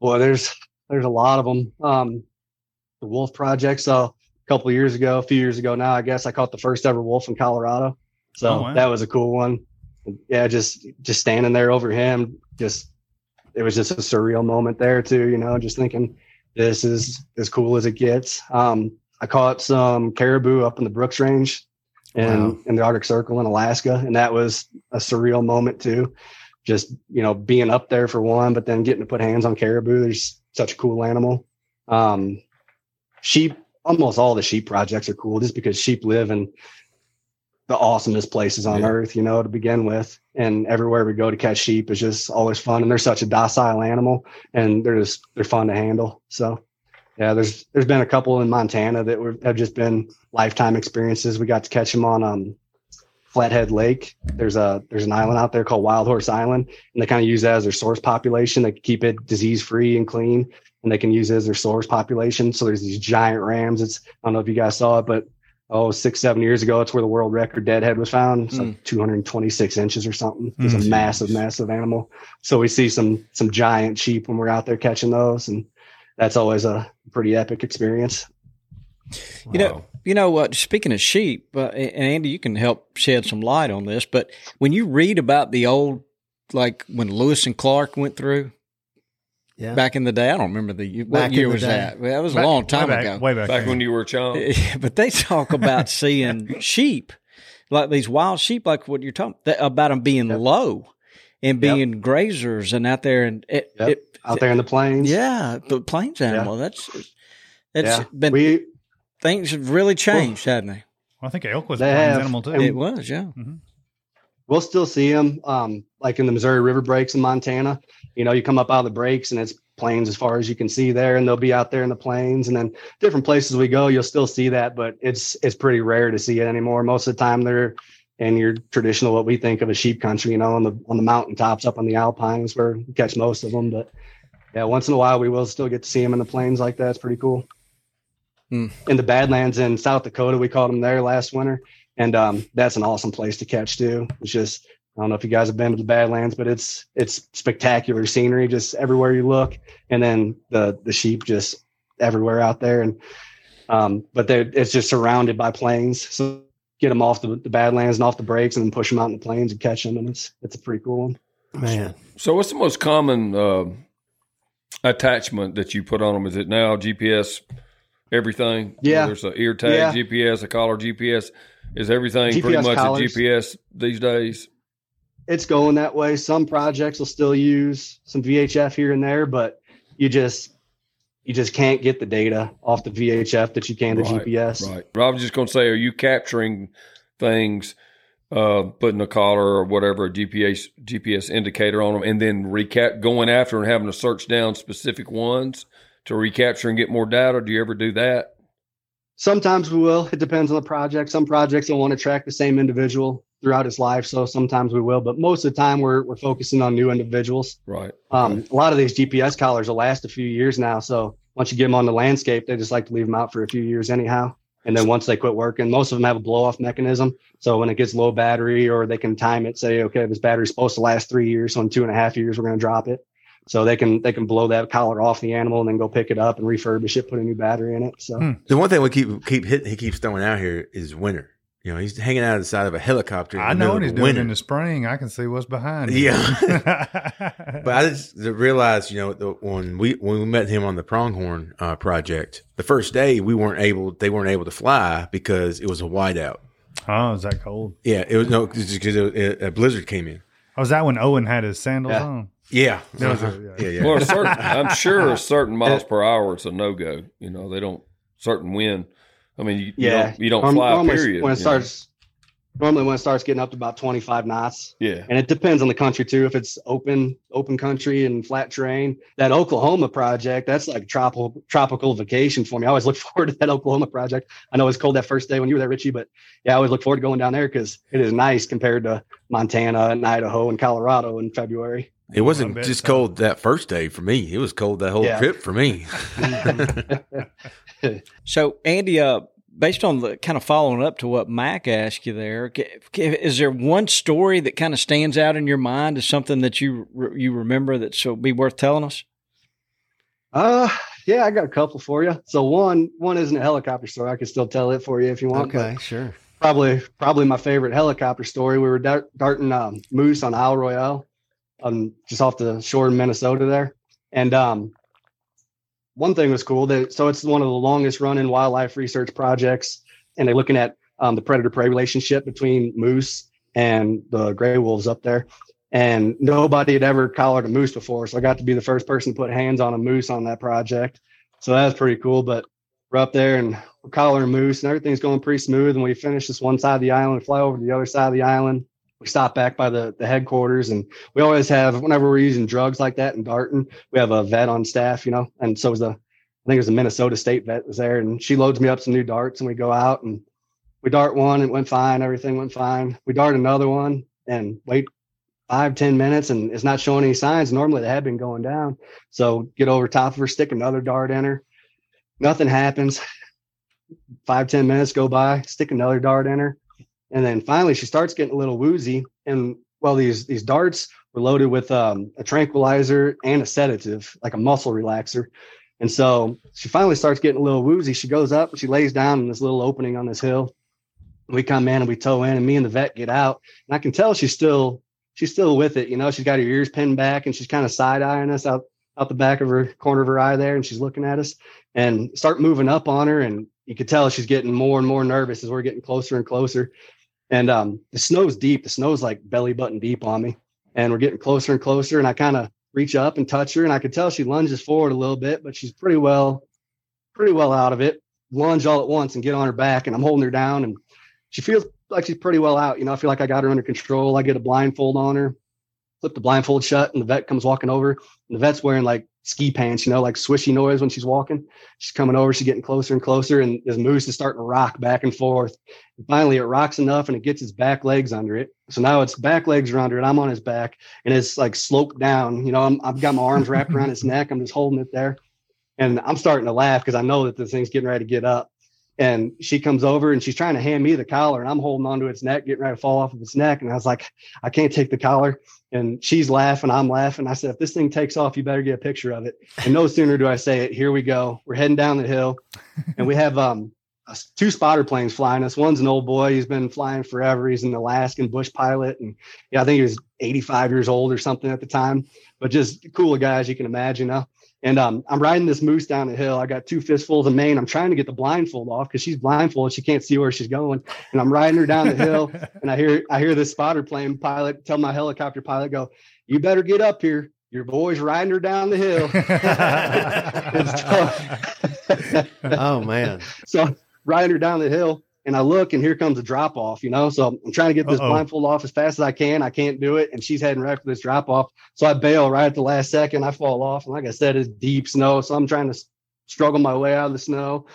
Well, there's there's a lot of them. Um, the Wolf Project. So a couple of years ago, a few years ago now, I guess I caught the first ever wolf in Colorado. So Oh, wow. that was a cool one. Yeah, just just standing there over him, just it was just a surreal moment there too. You know, just thinking this is as cool as it gets. Um, I caught some caribou up in the Brooks Range and Wow. in the Arctic Circle in Alaska, and that was a surreal moment too just you know being up there for one but then getting to put hands on caribou there's such a cool animal um sheep almost all the sheep projects are cool just because sheep live in the awesomest places on Yeah. earth you know to begin with and everywhere we go to catch sheep is just always fun and they're such a docile animal and they're just they're fun to handle so yeah there's there's been a couple in montana that were, have just been lifetime experiences we got to catch them on um Flathead Lake. There's a there's an island out there called Wild Horse Island, and they kind of use that as their source population. They keep it disease free and clean, and they can use it as their source population. So there's these giant rams. It's I don't know if you guys saw it, but oh six seven years ago, it's where the world record deadhead was found. It's like 226 inches or something. It's Mm. a massive, massive animal. So we see some some giant sheep when we're out there catching those, and that's always a pretty epic experience. You know, you know what? Speaking of sheep, uh, and Andy, you can help shed some light on this. But when you read about the old, like when Lewis and Clark went through Yeah. back in the day, I don't remember the what Back year the was day. that? Well, that was a long time way back, ago. Way back, Back when you were a child. but they talk about seeing sheep, like these wild sheep, like what you're talking that, about them being Yep. low and Yep. being grazers and out there and it, Yep. it Out there in the plains, yeah, the plains animal. That's it's yeah. been we things have really changed, haven't they? Well, I think elk was a plains have. animal too. It was, yeah. Mm-hmm. We'll still see them um, like in the Missouri River breaks in Montana. You know, you come up out of the breaks and it's plains as far as you can see there, and they'll be out there in the plains. And then different places we go, you'll still see that, but it's it's pretty rare to see it anymore. Most of the time, they're in your traditional what we think of as sheep country. You know, on the on the mountaintops up on the alpines where you catch most of them. But yeah, once in a while we will still get to see them in the plains like that. It's pretty cool. Hmm. In the Badlands in South Dakota, we caught them there last winter and um, that's an awesome place to catch too. It's just I don't know if you guys have been to the Badlands, but it's it's spectacular scenery just everywhere you look, and then the the sheep just everywhere out there, and um, but they it's just surrounded by plains. So get them off the, the Badlands and off the breaks, and then push them out in the plains and catch them, and it's it's a pretty cool one. Man. So, what's the most common uh, attachment that you put on them? Is it now GPS everything? Yeah. There's a ear tag Yeah. GPS, a collar GPS. Is everything GPS pretty much collars. a GPS these days? it's going that way. Some projects will still use some VHF here and there, but you just you just can't get the data off the VHF that you can the Right, GPS. Right. But I was just going to say, are you capturing things, uh, putting a collar or whatever, a GPS GPS indicator on them, and then recap going after and having to search down specific ones to recapture and get more data? Do you ever do that? Sometimes we will. It depends on the project. Some projects will want to track the same individual throughout his life, so sometimes we will. But most of the time, we're we're focusing on new individuals. Right. Um, a lot of these GPS collars will last a few years now. So once you get them on the landscape, they just like to leave them out for a few years anyhow. And then once they quit working, most of them have a blow off mechanism. So when it gets low battery, or they can time it, say, okay, this battery's supposed to last three years, so in two and a half years we're going to drop it. So they can they can blow that collar off the animal and then go pick it up and refurbish it, put a new battery in it. So Hmm. The one thing we keep keep hitting, he keeps throwing out here is winter. You know, he's hanging out of the side of a helicopter. in I the know what he's doing winter. in the spring. I can see what's behind. him. Yeah. But I just realized, you know, the, when we when we met him on the Pronghorn uh, project, the first day we weren't able, they weren't able to fly because it was a whiteout. oh, is that cold? Yeah, it was no because a blizzard came in. Oh, was that when Owen had his sandals Yeah. on? Yeah, That was Uh-huh. yeah, yeah. yeah. Well, a certain, I'm sure a certain miles per hour, it's a no go. You know, they don't certain wind. I mean, you, you yeah, don't, you don't Norm- fly. normally Period. When it you know. starts, normally when it starts getting up to about twenty five knots, yeah. and it depends on the country too. If it's open, open country and flat terrain, that Oklahoma project, that's like tropical tropical vacation for me. I always look forward to that Oklahoma project. I know it was cold that first day when you were there, Richie, but yeah, I always look forward to going down there because it is nice compared to Montana and Idaho and Colorado in February. It wasn't I just so. cold that first day for me. It was cold that whole Yeah. trip for me. So, Andy, uh, based on the kind of following up to what Mac asked you there, ca- ca- is there one story that kind of stands out in your mind as something that you re- you remember that so be worth telling us? Uh yeah, I got a couple for you. So one one isn't a helicopter story. I can still tell it for you if you want. Okay, sure. probably probably my favorite helicopter story. We were dart, darting um, moose on Isle Royale, um, just off the shore in Minnesota there, and um, one thing was cool. That so it's one of the longest running wildlife research projects, and they're looking at um, the predator prey relationship between moose and the gray wolves up there. And nobody had ever collared a moose before, so I got to be the first person to put hands on a moose on that project. So that was pretty cool. But we're up there and we're collaring moose and everything's going pretty smooth. And we finish this one side of the island, fly over to the other side of the island. We stop back by the, the headquarters and we always have, whenever we're using drugs like that in Darton, we have a vet on staff, you know, and so was the, I think it was the Minnesota state vet was there and she loads me up some new darts and we go out and we dart one, it went fine. Everything went fine. We dart another one and wait five, ten minutes and it's not showing any signs. Normally they had been going down. So get over top of her, stick another dart in her. Nothing happens. Five, ten minutes go by, stick another dart in her. And then finally she starts getting a little woozy. And well, these these darts were loaded with um, a tranquilizer and a sedative, like a muscle relaxer. And so she finally starts getting a little woozy. She goes up and she lays down in this little opening on this hill. We come in and we tow in, and me and the vet get out. And I can tell she's still she's still with it. You know, she's got her ears pinned back and she's kind of side eyeing us out out the back of her corner of her eye there, and she's looking at us and start moving up on her. And you could tell she's getting more and more nervous as we're getting closer and closer. And um, the snow's deep. The snow's like belly button deep on me. And we're getting closer and closer. And I kind of reach up and touch her. And I could tell she lunges forward a little bit, but she's pretty well, pretty well out of it. Lunge all at once and get on her back. And I'm holding her down. And she feels like she's pretty well out. You know, I feel like I got her under control. I get a blindfold on her, flip the blindfold shut, and the vet comes walking over. And the vet's wearing like ski pants, you know, like swishy noise when she's walking. She's coming over, she's getting closer and closer, and this moose is starting to rock back and forth. And finally, it rocks enough and it gets its back legs under it. So now its back legs are under it. I'm on his back, and it's like sloped down. You know, I'm, I've got my arms wrapped around its neck. I'm just holding it there. And I'm starting to laugh because I know that this thing's getting ready to get up. And she comes over and she's trying to hand me the collar, and I'm holding onto its neck, getting ready to fall off of its neck. And I was like, I can't take the collar. And she's laughing, I'm laughing. I said, if this thing takes off, you better get a picture of it. And no sooner do I say it, here we go. We're heading down the hill, and we have um uh, two spotter planes flying us. One's an old boy. He's been flying forever. He's an Alaskan bush pilot, and yeah, I think he was 85 years old or something at the time. But just cool guy as you can imagine. Huh? And um, I'm riding this moose down the hill. I got two fistfuls of mane. I'm trying to get the blindfold off because she's blindfolded. She can't see where she's going. And I'm riding her down the hill. and I hear I hear this spotter plane pilot tell my helicopter pilot, "Go, you better get up here. Your boy's riding her down the hill." so, oh man! So riding her down the hill, and I look, and here comes a drop off. You know, so I'm trying to get this Uh-oh. blindfold off as fast as I can. I can't do it, and she's heading right for this drop off. So I bail right at the last second. I fall off, and like I said, it's deep snow, so I'm trying to struggle my way out of the snow.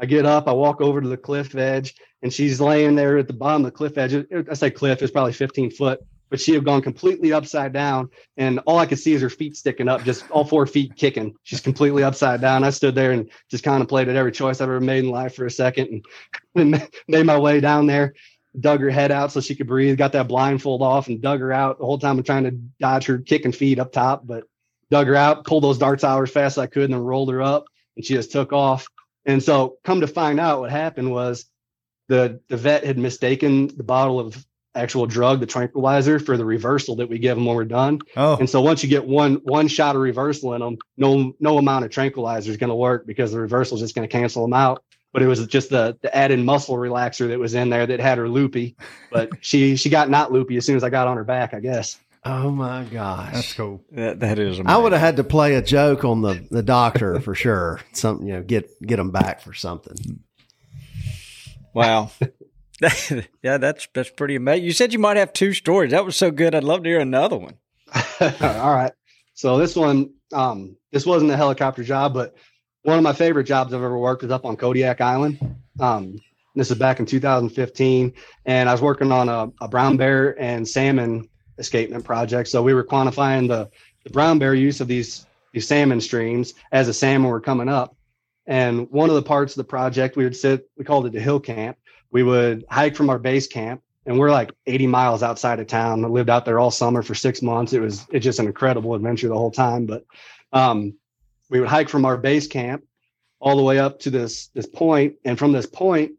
I get up, I walk over to the cliff edge, and she's laying there at the bottom of the cliff edge. I say cliff, it's probably 15 foot, but she had gone completely upside down, and all I could see is her feet sticking up, just all four feet kicking. She's completely upside down. I stood there and just contemplated every choice I've ever made in life for a second, and, and made my way down there. Dug her head out so she could breathe. Got that blindfold off and dug her out the whole time. I'm trying to dodge her kicking feet up top, but dug her out, pulled those darts out as fast as I could, and then rolled her up, and she just took off. And so, come to find out, what happened was the the vet had mistaken the bottle of actual drug, the tranquilizer, for the reversal that we give them when we're done. Oh, And so, once you get one one shot of reversal in them, no no amount of tranquilizer is going to work because the reversal is just going to cancel them out. But it was just the the added muscle relaxer that was in there that had her loopy. But she she got not loopy as soon as I got on her back, I guess. Oh my gosh! that's cool. That that is. Amazing. I would have had to play a joke on the, the doctor for sure. Something you know, get get him back for something. Wow. yeah, that's that's pretty amazing. You said you might have two stories. That was so good. I'd love to hear another one. All right. So this one, um, this wasn't a helicopter job, but one of my favorite jobs I've ever worked was up on Kodiak Island. Um, this is back in 2015, and I was working on a, a brown bear and salmon escapement project. So we were quantifying the, the brown bear use of these these salmon streams as the salmon were coming up. And one of the parts of the project, we would sit, we called it the hill camp. We would hike from our base camp and we're like 80 miles outside of town. I lived out there all summer for six months. It was it's just an incredible adventure the whole time. But um, we would hike from our base camp all the way up to this this point, and from this point,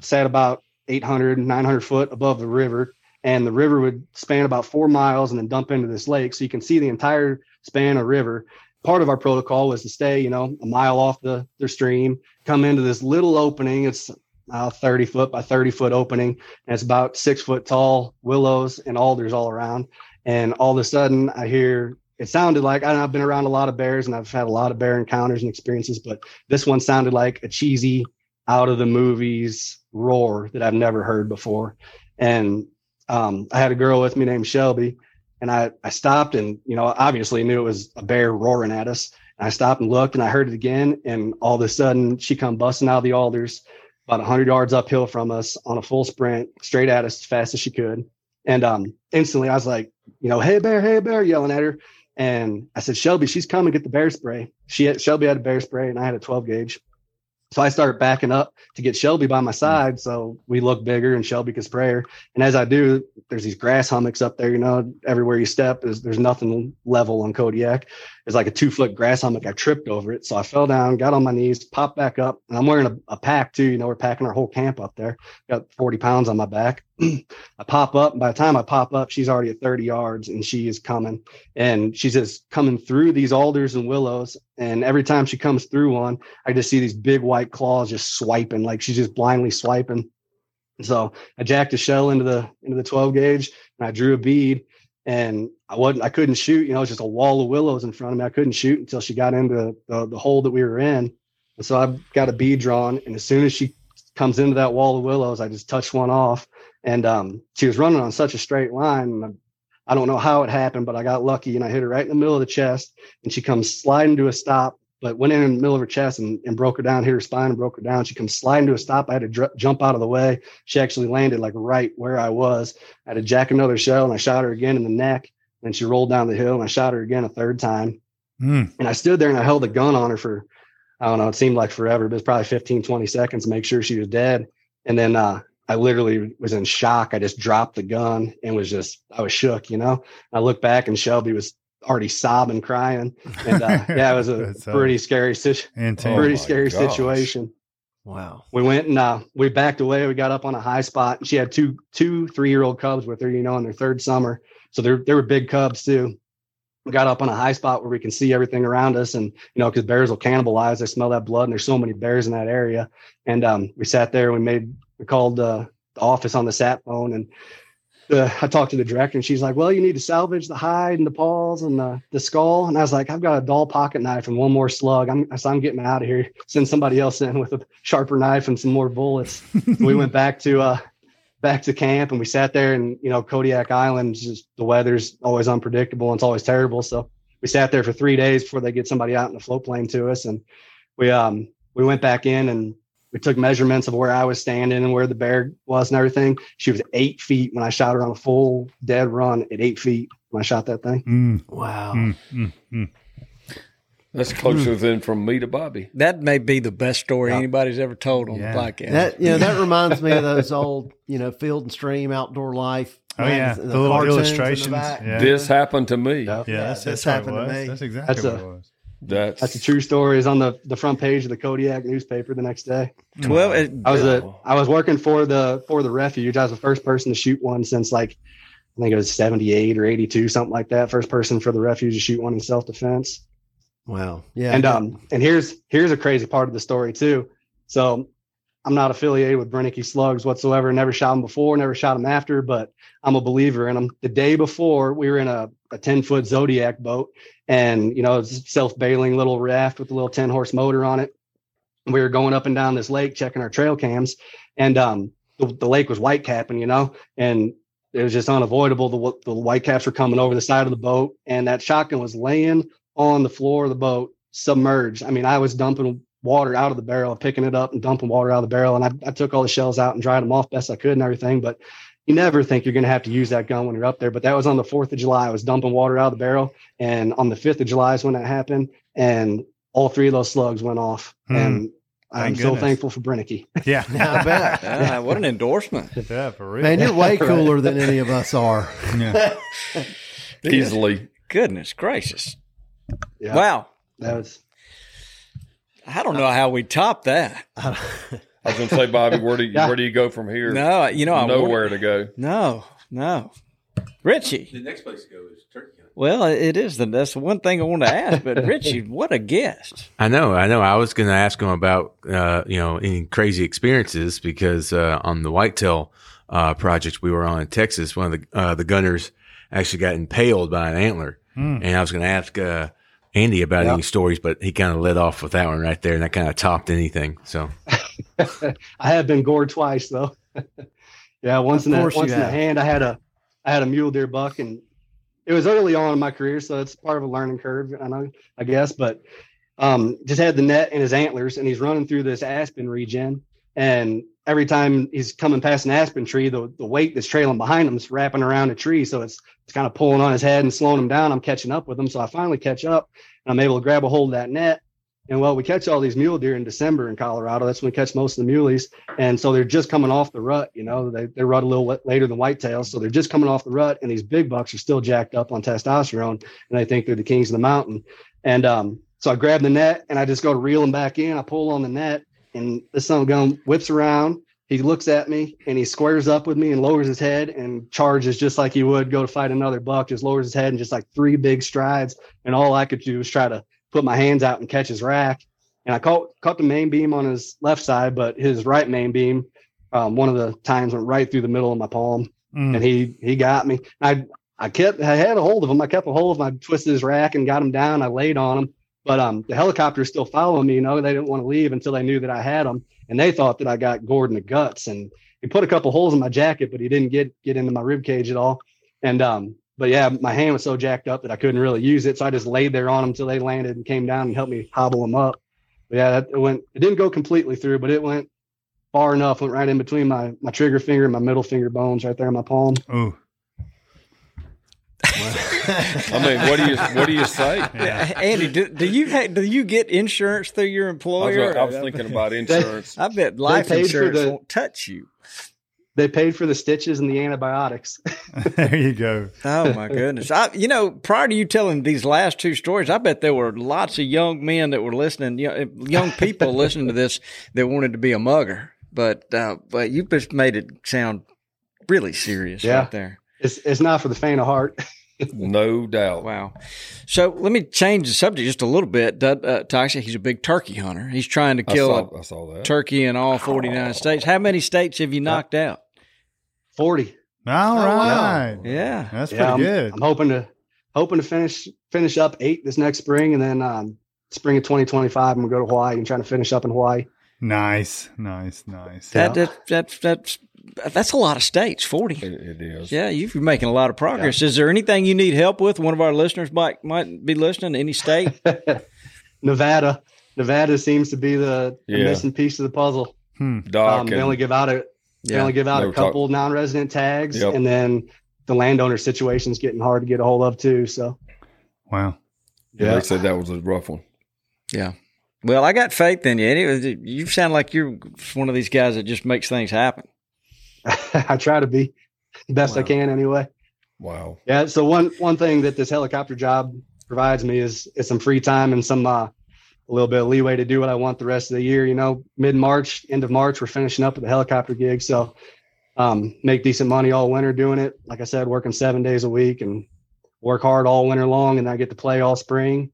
sat about 800, 900 foot above the river, and the river would span about four miles and then dump into this lake, so you can see the entire span of river. Part of our protocol was to stay, you know, a mile off the, the stream, come into this little opening. It's uh, 30 foot by 30 foot opening and it's about six foot tall willows and alders all around. And all of a sudden, I hear it sounded like I have been around a lot of bears and I've had a lot of bear encounters and experiences, but this one sounded like a cheesy, out of the movies roar that I've never heard before. And um, I had a girl with me named Shelby, and I I stopped and you know obviously knew it was a bear roaring at us. I stopped and looked, and I heard it again, and all of a sudden she come busting out of the alders about 100 yards uphill from us on a full sprint straight at us as fast as she could. And um instantly i was like you know hey bear hey bear yelling at her. And i said shelby she's coming get the bear spray. She had, shelby had a bear spray and i had a 12 gauge. So i started backing up to get shelby by my side. So we look bigger and shelby could spray her. And as i do there's these grass hummocks up there you know everywhere you step is there's nothing level on kodiak it's like a two foot grass hummock. I tripped over it. So I fell down, got on my knees, popped back up. And I'm wearing a, a pack too. You know, we're packing our whole camp up there. Got 40 pounds on my back. I pop up. And by the time I pop up, she's already at 30 yards and she is coming. And she's just coming through these alders and willows. And every time she comes through one, I just see these big white claws just swiping, like she's just blindly swiping. So I jacked a shell into the into the 12 gauge and I drew a bead and I wasn't I couldn't shoot, you know, it was just a wall of willows in front of me. I couldn't shoot until she got into the, the hole that we were in. And so I got a bead drawn and as soon as she comes into that wall of willows, I just touched one off and um, she was running on such a straight line. I don't know how it happened, but I got lucky and I hit her right in the middle of the chest and she comes sliding to a stop but went in, in the middle of her chest and, and broke her down, hit her spine and broke her down. She comes sliding to a stop. I had to dr- jump out of the way. She actually landed like right where I was. I had to jack another shell and I shot her again in the neck. And she rolled down the hill and I shot her again a third time. Mm. And I stood there and I held the gun on her for, I don't know, it seemed like forever, but it was probably 15, 20 seconds to make sure she was dead. And then uh, I literally was in shock. I just dropped the gun and was just, I was shook, you know. I looked back and Shelby was already sobbing, crying. And uh, yeah, it was a That's, pretty scary, situ- Intense. pretty my scary gosh. situation. Wow. We went and uh, we backed away. We got up on a high spot. And she had two, two, three year old cubs with her, you know, in their third summer. So they they were big cubs too. we got up on a high spot where we can see everything around us. And, you know, because bears will cannibalize, they smell that blood, and there's so many bears in that area. And um, we sat there, we made, we called uh, the office on the sat phone, and the, I talked to the director, and she's like, "Well, you need to salvage the hide and the paws and the, the skull." And I was like, "I've got a dull pocket knife and one more slug. I'm so I'm getting out of here. Send somebody else in with a sharper knife and some more bullets." we went back to uh, back to camp and we sat there and you know Kodiak Island just the weather's always unpredictable and it's always terrible so we sat there for three days before they get somebody out in a float plane to us and we um we went back in and we took measurements of where I was standing and where the bear was and everything. She was eight feet when I shot her on a full dead run at eight feet when I shot that thing. Mm, Wow. mm, mm, mm. That's closer than from me to Bobby. That may be the best story anybody's ever told on Yeah. the podcast. That you know that reminds me of those old you know field and stream outdoor life. Oh yeah, mags- the, little cartoons in the illustrations. Yeah, This happened to me. Yeah. yeah, that's, this that's what it happened to me. That's exactly That's what a- it was. That's, That's a true story. Is on the, the front page of the Kodiak newspaper the next day. Twelve. I was a I was working for the for the refuge. I was the first person to shoot one since like I think it was seventy eight or eighty two, something like that. First person for the refuge to shoot one in self defense. Wow. Yeah. And um and here's here's a crazy part of the story too. So I'm not affiliated with Brenneke slugs whatsoever. Never shot them before, never shot them after, but I'm a believer in them. The day before, we were in a, a 10 foot Zodiac boat and, you know, self bailing little raft with a little 10 horse motor on it. We were going up and down this lake checking our trail cams and um the, the lake was white capping, you know, and it was just unavoidable. The, the white caps were coming over the side of the boat and that shotgun was laying on the floor of the boat submerged. I mean, I was dumping water out of the barrel, and picking it up and dumping water out of the barrel. And I, I took all the shells out and dried them off best I could and everything. But you never think you're going to have to use that gun when you're up there. But that was on the 4th of July. I was dumping water out of the barrel. And on the 5th of July is when that happened. And all three of those slugs went off. Hmm. And I'm Thank so goodness. thankful for Brenneke. Yeah, I bet. Ah, what an endorsement. yeah, for real. Man, you're way cooler than any of us are. Yeah. easily. Goodness gracious. Yeah, Wow. That was I don't know how we top that. I was going to say, Bobby, where do you, where do you go from here? No, you know, I Nowhere to go. No, no. Richie. The next place to go is turkey hunting. Well, it is. The, that's the one thing I want to ask. But Richie, what a guest. I know, I know. I was going to ask him about, uh, you know, any crazy experiences because uh, on the whitetail uh, project we were on in Texas, one of the uh, the gunners actually got impaled by an antler, and I was going to ask uh, Andy about Yeah. any stories, but he kind of led off with that one right there, and that kind of topped anything. So I have been gored twice though. yeah, once Of in the once in the hand. I had a I had a mule deer buck, and it was early on in my career, so it's part of a learning curve. I know, I guess, but um, just had the net in his antlers, and he's running through this aspen regen, and every time he's coming past an aspen tree, the the weight that's trailing behind him is wrapping around a tree, so it's it's kind of pulling on his head and slowing him down. I'm catching up with him, so I finally catch up, and I'm able to grab a hold of that net. And well, we catch all these mule deer in December in Colorado. That's when we catch most of the muleys. And so they're just coming off the rut, you know, they, they rut a little la- later than whitetails. So they're just coming off the rut and these big bucks are still jacked up on testosterone and they think they're the kings of the mountain. And, um, so I grab the net and I just go to reel him back in. I pull on the net and the son of a gun whips around. He looks at me and he squares up with me and lowers his head and charges just like he would go to fight another buck, just lowers his head and just like three big strides. And all I could do was try to put my hands out and catch his rack. And I caught caught the main beam on his left side, but his right main beam, um, one of the times went right through the middle of my palm, Mm. and he he got me. I I kept I had a hold of him. I kept a hold of him. I twisted his rack and got him down. I laid on him, but um, the helicopter is still following me. You know, they didn't want to leave until they knew that I had them, and they thought that I got gored in the guts. And he put a couple holes in my jacket, but he didn't get get into my rib cage at all. And um, but yeah, my hand was so jacked up that I couldn't really use it. So I just laid there on them until they landed and came down and helped me hobble them up. But yeah, that, it went. It didn't go completely through, but it went far enough. Went right in between my my trigger finger and my middle finger bones, right there in my palm. Ooh, I mean, what do you what do you say? yeah. Andy, do, do you ha- do you get insurance through your I was, employer? I was thinking about insurance. I bet life insurance the- won't touch you. They paid for the stitches and the antibiotics. there you go. Oh my goodness! I, you know, prior to you telling these last two stories, I bet there were lots of young men that were listening, young, young people listening to this that wanted to be a mugger. But uh, but you just made it sound really serious Yeah. right there. It's it's not for the faint of heart. no doubt. Wow. So let me change the subject just a little bit. Doug, uh, Toxic, he's a big turkey hunter. He's trying to I kill saw, a I saw that. turkey in all 49 states. How many states have you knocked out? 40. All wow. right. Yeah. That's Yeah, pretty I'm, good. I'm hoping to hoping to finish finish up eight this next spring, and then um, spring of 2025, I'm gonna go to Hawaii and trying to finish up in Hawaii. Nice, nice, nice. That, that, that, that's, that's a lot of states, 40. It, it is. Yeah, you're making a lot of progress. Is there anything you need help with? One of our listeners might might be listening. Any state? Nevada, Nevada seems to be the, the Yeah. missing piece of the puzzle. Doc Um, they only give out a they Yeah. only give out They a were talk- couple non-resident tags, Yep. and then the landowner situation is getting hard to get a hold of too. So Wow. yeah, they said that was a rough one. Yeah. Well, I got faith in you. Anyway, you sound like you're one of these guys that just makes things happen. I try to be best I can anyway. Wow. Yeah. So one one thing that this helicopter job provides me is is some free time and some uh, a little bit of leeway to do what I want the rest of the year. You know, mid March, end of March, we're finishing up with the helicopter gig, so um, make decent money all winter doing it. Like I said, working seven days a week and work hard all winter long, and I get to play all spring.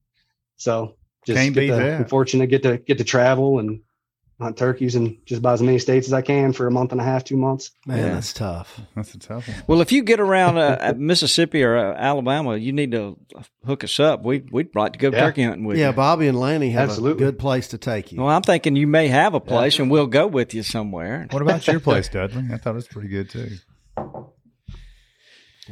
So just Can't get the. I'm fortunate to get to get to travel and hunt turkeys in just about as many states as I can for a month and a half, two months. Man, Yeah. that's tough. That's a tough one. Well, if you get around uh, Mississippi or uh, Alabama, you need to hook us up. We we'd like to go Yeah. turkey hunting with Yeah, you. Yeah, Bobby and Lanny have Absolutely. a good place to take you. Well, I'm thinking you may have a place, and we'll go with you somewhere. What about your place, Dudley? I thought it was pretty good too.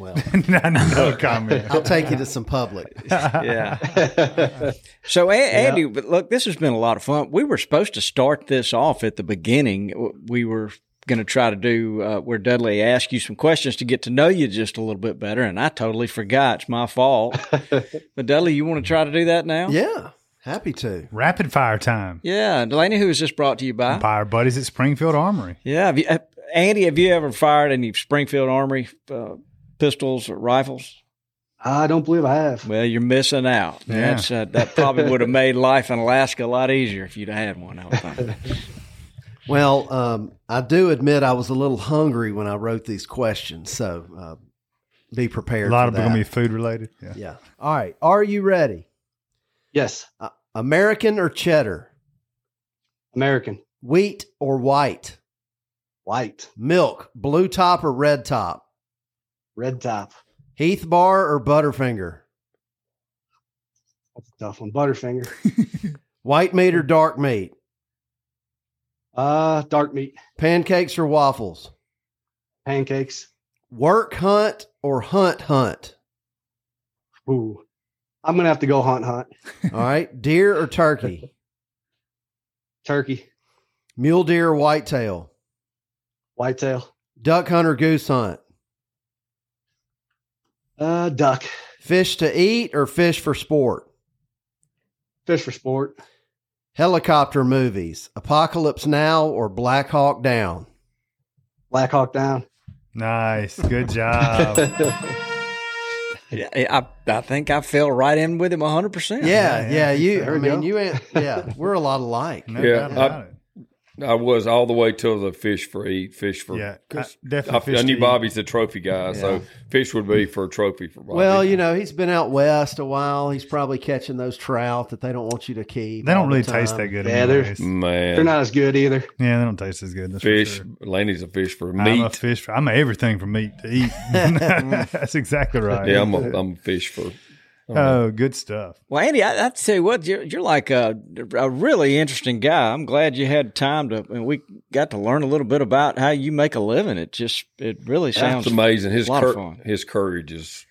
Well, no, no, no comment. I'll take you to some public. Yeah. So, A- Andy, but look, this has been a lot of fun. We were supposed to start this off at the beginning. We were going to try to do uh, where Dudley asked you some questions to get to know you just a little bit better, and I totally forgot. It's my fault. but Dudley, you want to try to do that now? Yeah, happy to. Rapid fire time. Yeah. Delaney, who is this brought to you by? Fire buddies at Springfield Armory. Yeah. Have you, uh, Andy, have you ever fired any Springfield Armory uh, pistols or rifles? I don't believe I have. Well, you're missing out. Yeah. That's uh, that probably would have made life in Alaska a lot easier if you'd had one. I would think. Well, um, I do admit I was a little hungry when I wrote these questions, so uh, be prepared. A lot for of them going to be food related. Yeah. Yeah. All right. Are you ready? Yes, Uh, American or cheddar? American, Wheat or white? white, Milk, blue top or red top? Red top. Heath bar or Butterfinger? That's a tough one. Butterfinger. White meat or dark meat? Uh, dark meat, Pancakes or waffles? pancakes. Work hunt or hunt hunt? Ooh, I'm gonna have to go hunt hunt. All right. Deer or turkey? Turkey, Mule deer or whitetail? whitetail, Duck hunt or goose hunt? Uh, duck. Fish to eat or fish for sport? Fish for sport. Helicopter movies. Apocalypse Now or Black Hawk Down? Black Hawk down. Nice. Good job. Yeah, I, I think I fell right in with him 100%. Yeah, yeah. yeah. You, There I we mean, go. you, ain't- yeah, we're a lot alike. No Yeah, doubt about I- it. I was all the way till the fish for eat, fish for. Yeah, I- definitely I, fish I knew. Bobby's a trophy guy, so fish would be for a trophy for Bobby. Well, you know, he's been out west a while. He's probably catching those trout that they don't want you to keep. They don't the really taste that good. Yeah, they're- man, They're not as good either. Yeah, they don't taste as good. That's fish. sure. Laney's a fish for I'm a meat. fish. I'm a everything for meat to eat. That's exactly right. Yeah, I'm a, I'm a fish for. Oh, oh, good stuff. Well, Andy, I, I tell you what, you're, you're like a, a really interesting guy. I'm glad you had time to, and we got to learn a little bit about how you make a living. It just, it really sounds It's amazing. His a lot of fun. his courage is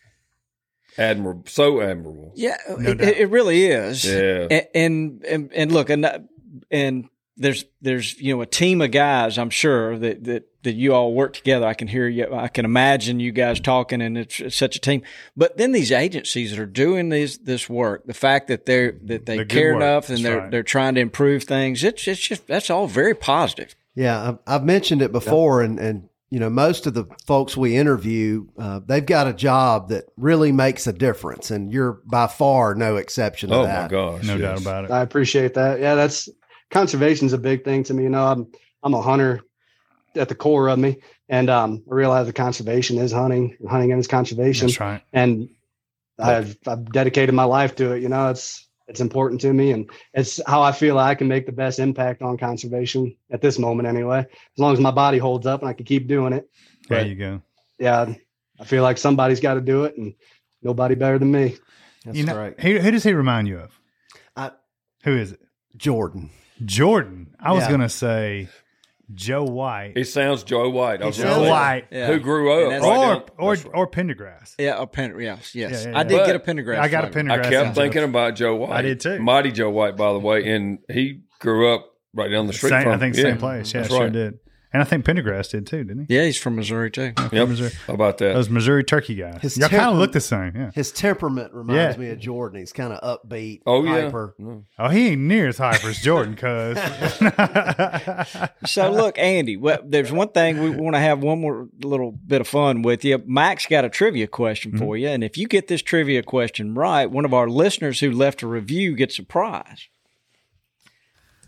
admirable, so admirable. Yeah, No it, it really is. Yeah. and and and, and look, and and there's there's you know a team of guys. I'm sure that that that you all work together. I can hear you. I can imagine you guys talking, and it's, it's such a team. But then these agencies that are doing these this work, the fact that they're that they The care enough and That's they're right. they're trying to improve things. It's it's just that's all very positive. Yeah, I've, I've mentioned it before, and and you know, most of the folks we interview, uh, they've got a job that really makes a difference, and you're by far no exception to Oh that. my gosh! No yes. doubt about it. I appreciate that. Yeah, that's conservation's a big thing to me. You know, I'm I'm a hunter at the core of me, and um, I realize that conservation is hunting, and hunting is conservation. That's right. And I've I've dedicated my life to it. You know, it's it's important to me, and it's how I feel I can make the best impact on conservation at this moment. Anyway, as long as my body holds up and I can keep doing it. There But- you go. Yeah, I feel like somebody's got to do it, and nobody better than me. That's you know, right. Who, who does he remind you of? I- who is it? Jordan. Jordan. I was going to say Joe White. It sounds Joe White. I Joe gonna White. Yeah. Who grew up right or down- or right. or Pendergrass. Yeah, a pen, yes, yes. Yeah, yeah, I did But get a Pendergrass. I got a flag. I kept on thinking Joe. about Joe White. I did too. Mighty Joe White, by the way, and he grew up right down the street Same, from. I think yeah, same place. Yeah, sure right. did. And I think Pendergrass did too, didn't he? Yeah, he's from Missouri too. Yep. Missouri. How about that? Those Missouri Turkey guys. His Y'all kind of look the same. Yeah. His temperament reminds Yeah. me of Jordan. He's kind of upbeat, oh yeah. hyper. No. Oh, he ain't near as hyper as Jordan, cuz. So look, Andy, well, there's one thing we want to have one more little bit of fun with you. Mac's got a trivia question for mm-hmm. you, and if you get this trivia question right, one of our listeners who left a review gets a prize.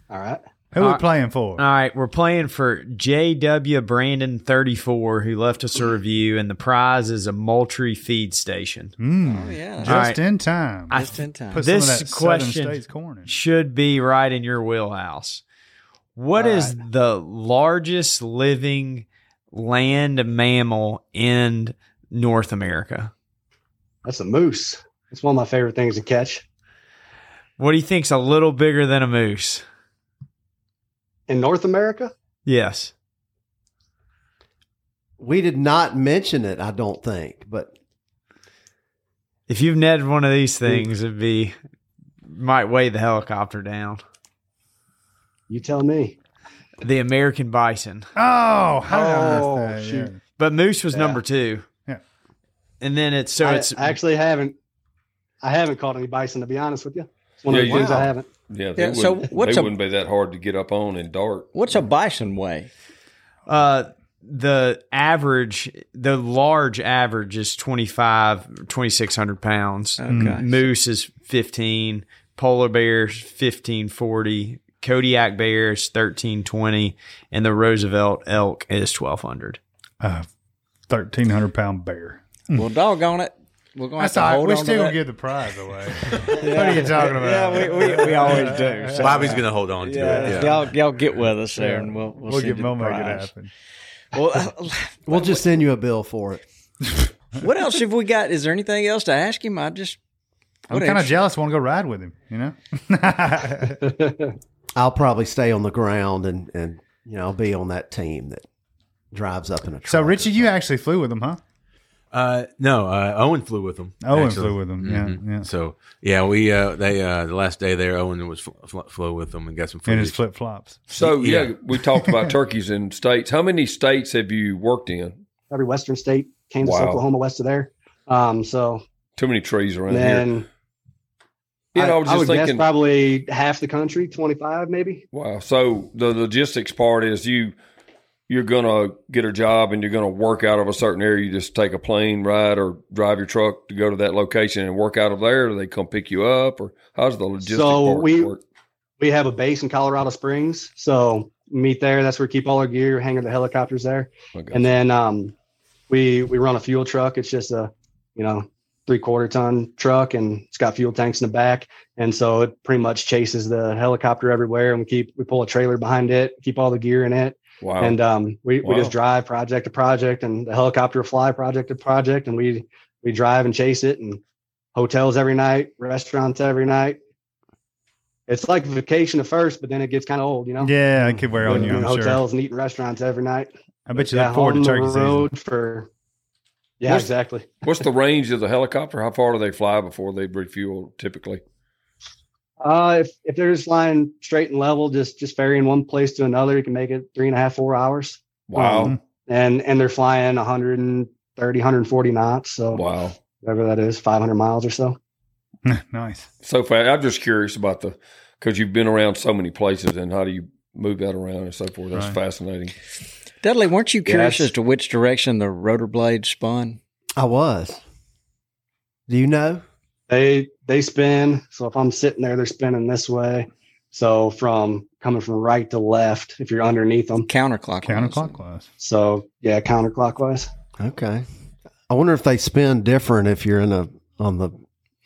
All right. Who we Uh, playing for? All right, we're playing for JW Brandon 34 who left us a review and the prize is a Moultrie feed station. Mm, Oh yeah, just All right. in time. I just in time. Put this some of that Southern question- States corn in. Should be right in your wheelhouse. What All is the largest living land mammal in North America? That's a moose. It's one of my favorite things to catch What do you think's a little bigger than a moose? In North America. Yes. We did not mention it, I don't think, but If you've netted one of these things, it'd be might weigh the helicopter down. You tell me. The American bison. Oh, I Oh, shoot. But moose was Yeah. number two. Yeah. And then it's so I, it's I actually haven't. I haven't caught any bison to be honest with you. It's one Yeah, of the you- things I haven't. Yeah, they, Yeah, so wouldn't, what's they a- wouldn't be that hard to get up on and dart. What's a bison weigh? uh the average the large average is 25 2600 pounds Okay. moose is 15 polar bears 1540 kodiak bears 1320 and the roosevelt elk is 1200 Uh, thirteen hundred pound bear. Well, doggone it, we're going to have That's to all right. hold We on still that. gonna give the prize away. what are you talking about? Yeah, we, we, we always do. So, Bobby's going to hold on to yeah, it. Yeah. y'all y'all get with us there, and we'll we'll, We'll send get you we'll the make it prize. happen. Well, we'll just send you a bill for it. what else have we got? Is there anything else to ask him? I just I'm What kind of else? jealous. Want to go ride with him? You know. I'll probably stay on the ground and and you know I'll be on that team that drives up in a truck. so Richie, you actually flew with him, huh? Uh, no, uh, Owen flew with them. Owen actually. flew with him. Yeah, Mhm. yeah. So yeah, we uh, they uh, the last day there, Owen was fl- fl- flew with them and got some In his flip flops. So yeah, Yeah. we talked about turkeys in states. How many states have you worked in? Every Western state, Kansas, Wow. Oklahoma, west of there. Um, so Too many trees around here. then You know, I was I just would guess probably half the country, twenty five maybe. Wow. So the logistics part is you you're gonna get a job and you're gonna work out of a certain area. You just take a plane ride or drive your truck to go to that location and work out of there. Or they come pick you up, or how's the logistics So we- work? We have a base in Colorado Springs, so meet there. That's where we keep all our gear, hanging the helicopters there. Okay. and then um, we we run a fuel truck. It's just a you know three quarter ton truck, and it's got fuel tanks in the back, and so it pretty much chases the helicopter everywhere. And we keep we pull a trailer behind it, keep all the gear in it, wow. and um, we we just drive project to project, and the helicopter fly project to project, and we we drive and chase it, and hotels every night, restaurants every night. It's like vacation at first, but then it gets kind of old, you know. Yeah, I could wear on Living you. I'm sure. hotels and eating restaurants every night. I bet you Yeah, look forward to on the turkey season. road for. Yeah, What's- exactly. What's the range of the helicopter? How far do they fly before they refuel? Typically, Uh, if if they're just flying straight and level, just just ferrying one place to another, you can make it three and a half, four hours. wow, Um, and and they're flying 130, 140 knots. So wow. whatever that is, 500 miles or so. nice. So fast. I'm just curious about the because you've been around so many places and how do you move that around and so forth. That's Right. fascinating. Dudley, weren't you curious Yes. as to which direction the rotor blade spun? I was. Do you know? They they spin. So if I'm sitting there, they're spinning this way. So from coming from right to left, if you're underneath them. Counterclockwise. Counterclockwise. So yeah, counterclockwise. Okay. I wonder if they spin different if you're in a on the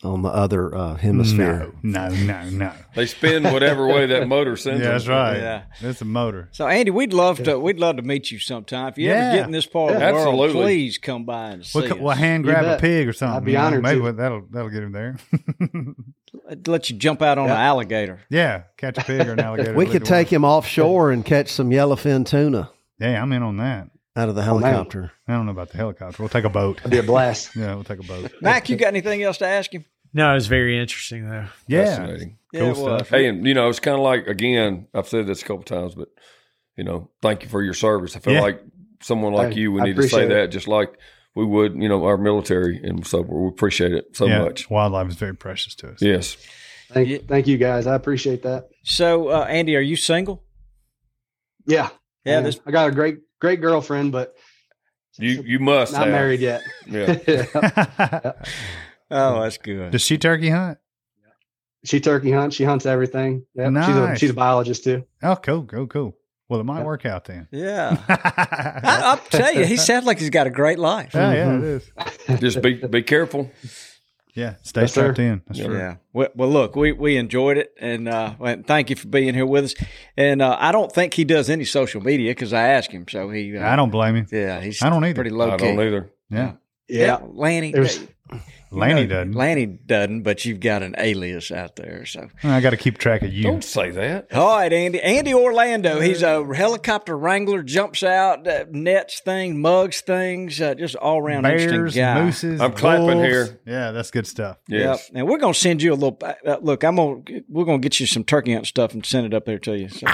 on the other uh, hemisphere. No, no, no, no. They spin whatever way that motor sends Yeah, them. that's right. Yeah. It's a motor. So Andy, we'd love to we'd love to meet you sometime. If you Yeah. ever get in this part of the world, Absolutely. please come by and see We'll, us. we'll hand grab a pig or something. I'd be you know, honored Maybe to. that'll that'll get him there. Let you jump out on Yeah. an alligator. yeah, catch a pig or an alligator. We could take alone. him offshore and catch some yellowfin tuna Yeah, I'm in on that. Out of the man. helicopter. I don't know about the helicopter. We'll take a boat. It'd be a blast. Yeah, we'll take a boat. Mac, you got anything else to ask him? No, it was very interesting though. Yeah, Fascinating. Yeah, Cool stuff. Hey, and you know, it's kind of like again, I've said this a couple times, but you know, thank you for your service. I feel Yeah. like someone like Hey, you, we I need to say appreciate that just like we would, you know, our military, and so we appreciate it so yeah. much. Wildlife is very precious to us. Yes, Thank, Yeah. thank you guys. I appreciate that. So, uh, Andy, are you single? Yeah. Yeah, this I got a great, great girlfriend, but you you must not have. married yet. Yeah, Oh, that's good. Does she turkey hunt? she turkey hunts. She hunts everything. Yep. She's, a, she's a biologist too. Oh, cool, cool, cool. Well, it might work out then. Yeah. I, I'll tell you, he sounds like he's got a great life. Yeah, yeah, it mm-hmm. is. just be be careful. Yeah, stay Yes, sir. strapped in. That's true. Yeah. Well, well, look, we, we enjoyed it, and uh, well, thank you for being here with us. And uh, I don't think he does any social media because I asked him, so he. Uh, I don't blame him. Yeah, he's. I don't either. Pretty low I key. don't either. Yeah, Yeah. Lanny. There's- you Lanny know, doesn't. Lanny doesn't, but you've got an alias out there. So, I got to keep track of you. Don't say that. all right, Andy. Andy Orlando. He's a helicopter wrangler. Jumps out, uh, nets things, mugs things. Uh, just all around interesting Bears, guy. mooses. I'm clapping wolves. here. Yeah, that's good stuff. Yes. Yep. And we're gonna send you a little. Uh, look, I'm gonna we're gonna get you some turkey hunt stuff and send it up there to you. So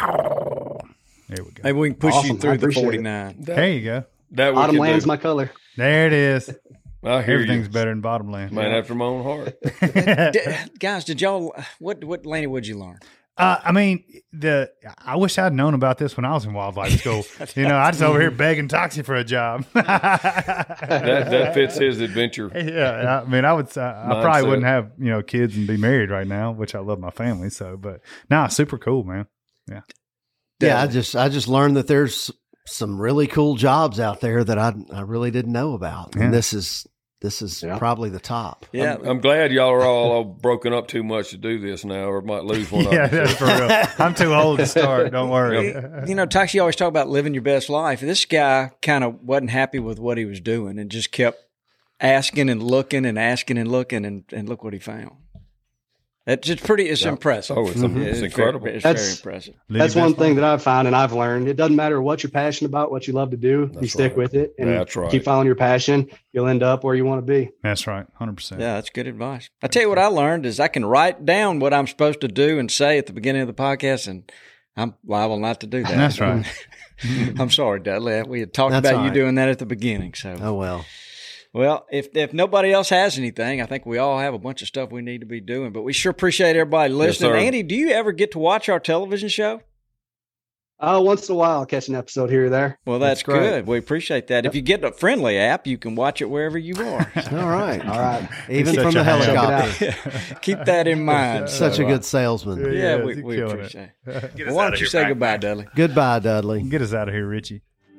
There we go. maybe we can push Awesome. you I through the appreciate it. 49. There you go. That we Autumn can land's do. my color. There it is. I hear Everything's you. better than bottom land. Man after my own heart. D- guys, did y'all what what Lanny? What'd you learn? Uh, I mean, the I wish I'd known about this when I was in wildlife school. you know, I was over here begging Toxey for a job. That that fits his adventure. yeah, I mean, I would. Uh, I probably wouldn't have you know kids and be married right now, which I love my family. So, but nah, super cool, man. Yeah, yeah, I just I just learned that there's some really cool jobs out there that I I really didn't know about, Yeah. and this is this is Yeah. probably the top. Yeah, I'm, I'm glad y'all are all, all broken up too much to do this now, or might lose one Yeah, of them. that's for real. I'm too old to start. Don't worry. you know, Toxey always talk about living your best life. This guy kind of wasn't happy with what he was doing and just kept asking and looking and asking and looking, and, and look what he found. It's just pretty. It's impressive. Oh, mm-hmm. it's- it's very- incredible. it's very That's- impressive. Live That's one thing that I've found and I've learned. It doesn't matter what you're passionate about, what you love to do. you stick right. with it and That's right. keep following your passion. You'll end up where you want to be. That's right. Hundred percent. Yeah, that's good advice. I tell you what I learned is I can write down what I'm supposed to do and say at the beginning of the podcast, and I'm liable not to do that. That's right. I'm sorry, Dudley. We had talked That's about all you doing that at the beginning. So, Oh well, well, if if nobody else has anything, I think we all have a bunch of stuff we need to be doing. But we sure appreciate everybody listening. sir. Andy, do you ever get to watch our television show? Uh, once in a while, I'll catch an episode here or there. Well, that's, That's great. good. We appreciate that. If you get a Frndly app, you can watch it wherever you are. all right, All right. even from the a ham. helicopter. Keep that in mind. Such a So, uh, good salesman. Yeah, Yeah, we, we appreciate it. Get Well, why don't you say Pac-Man. goodbye, Dudley? Goodbye, Dudley. Get us out of here, Richie.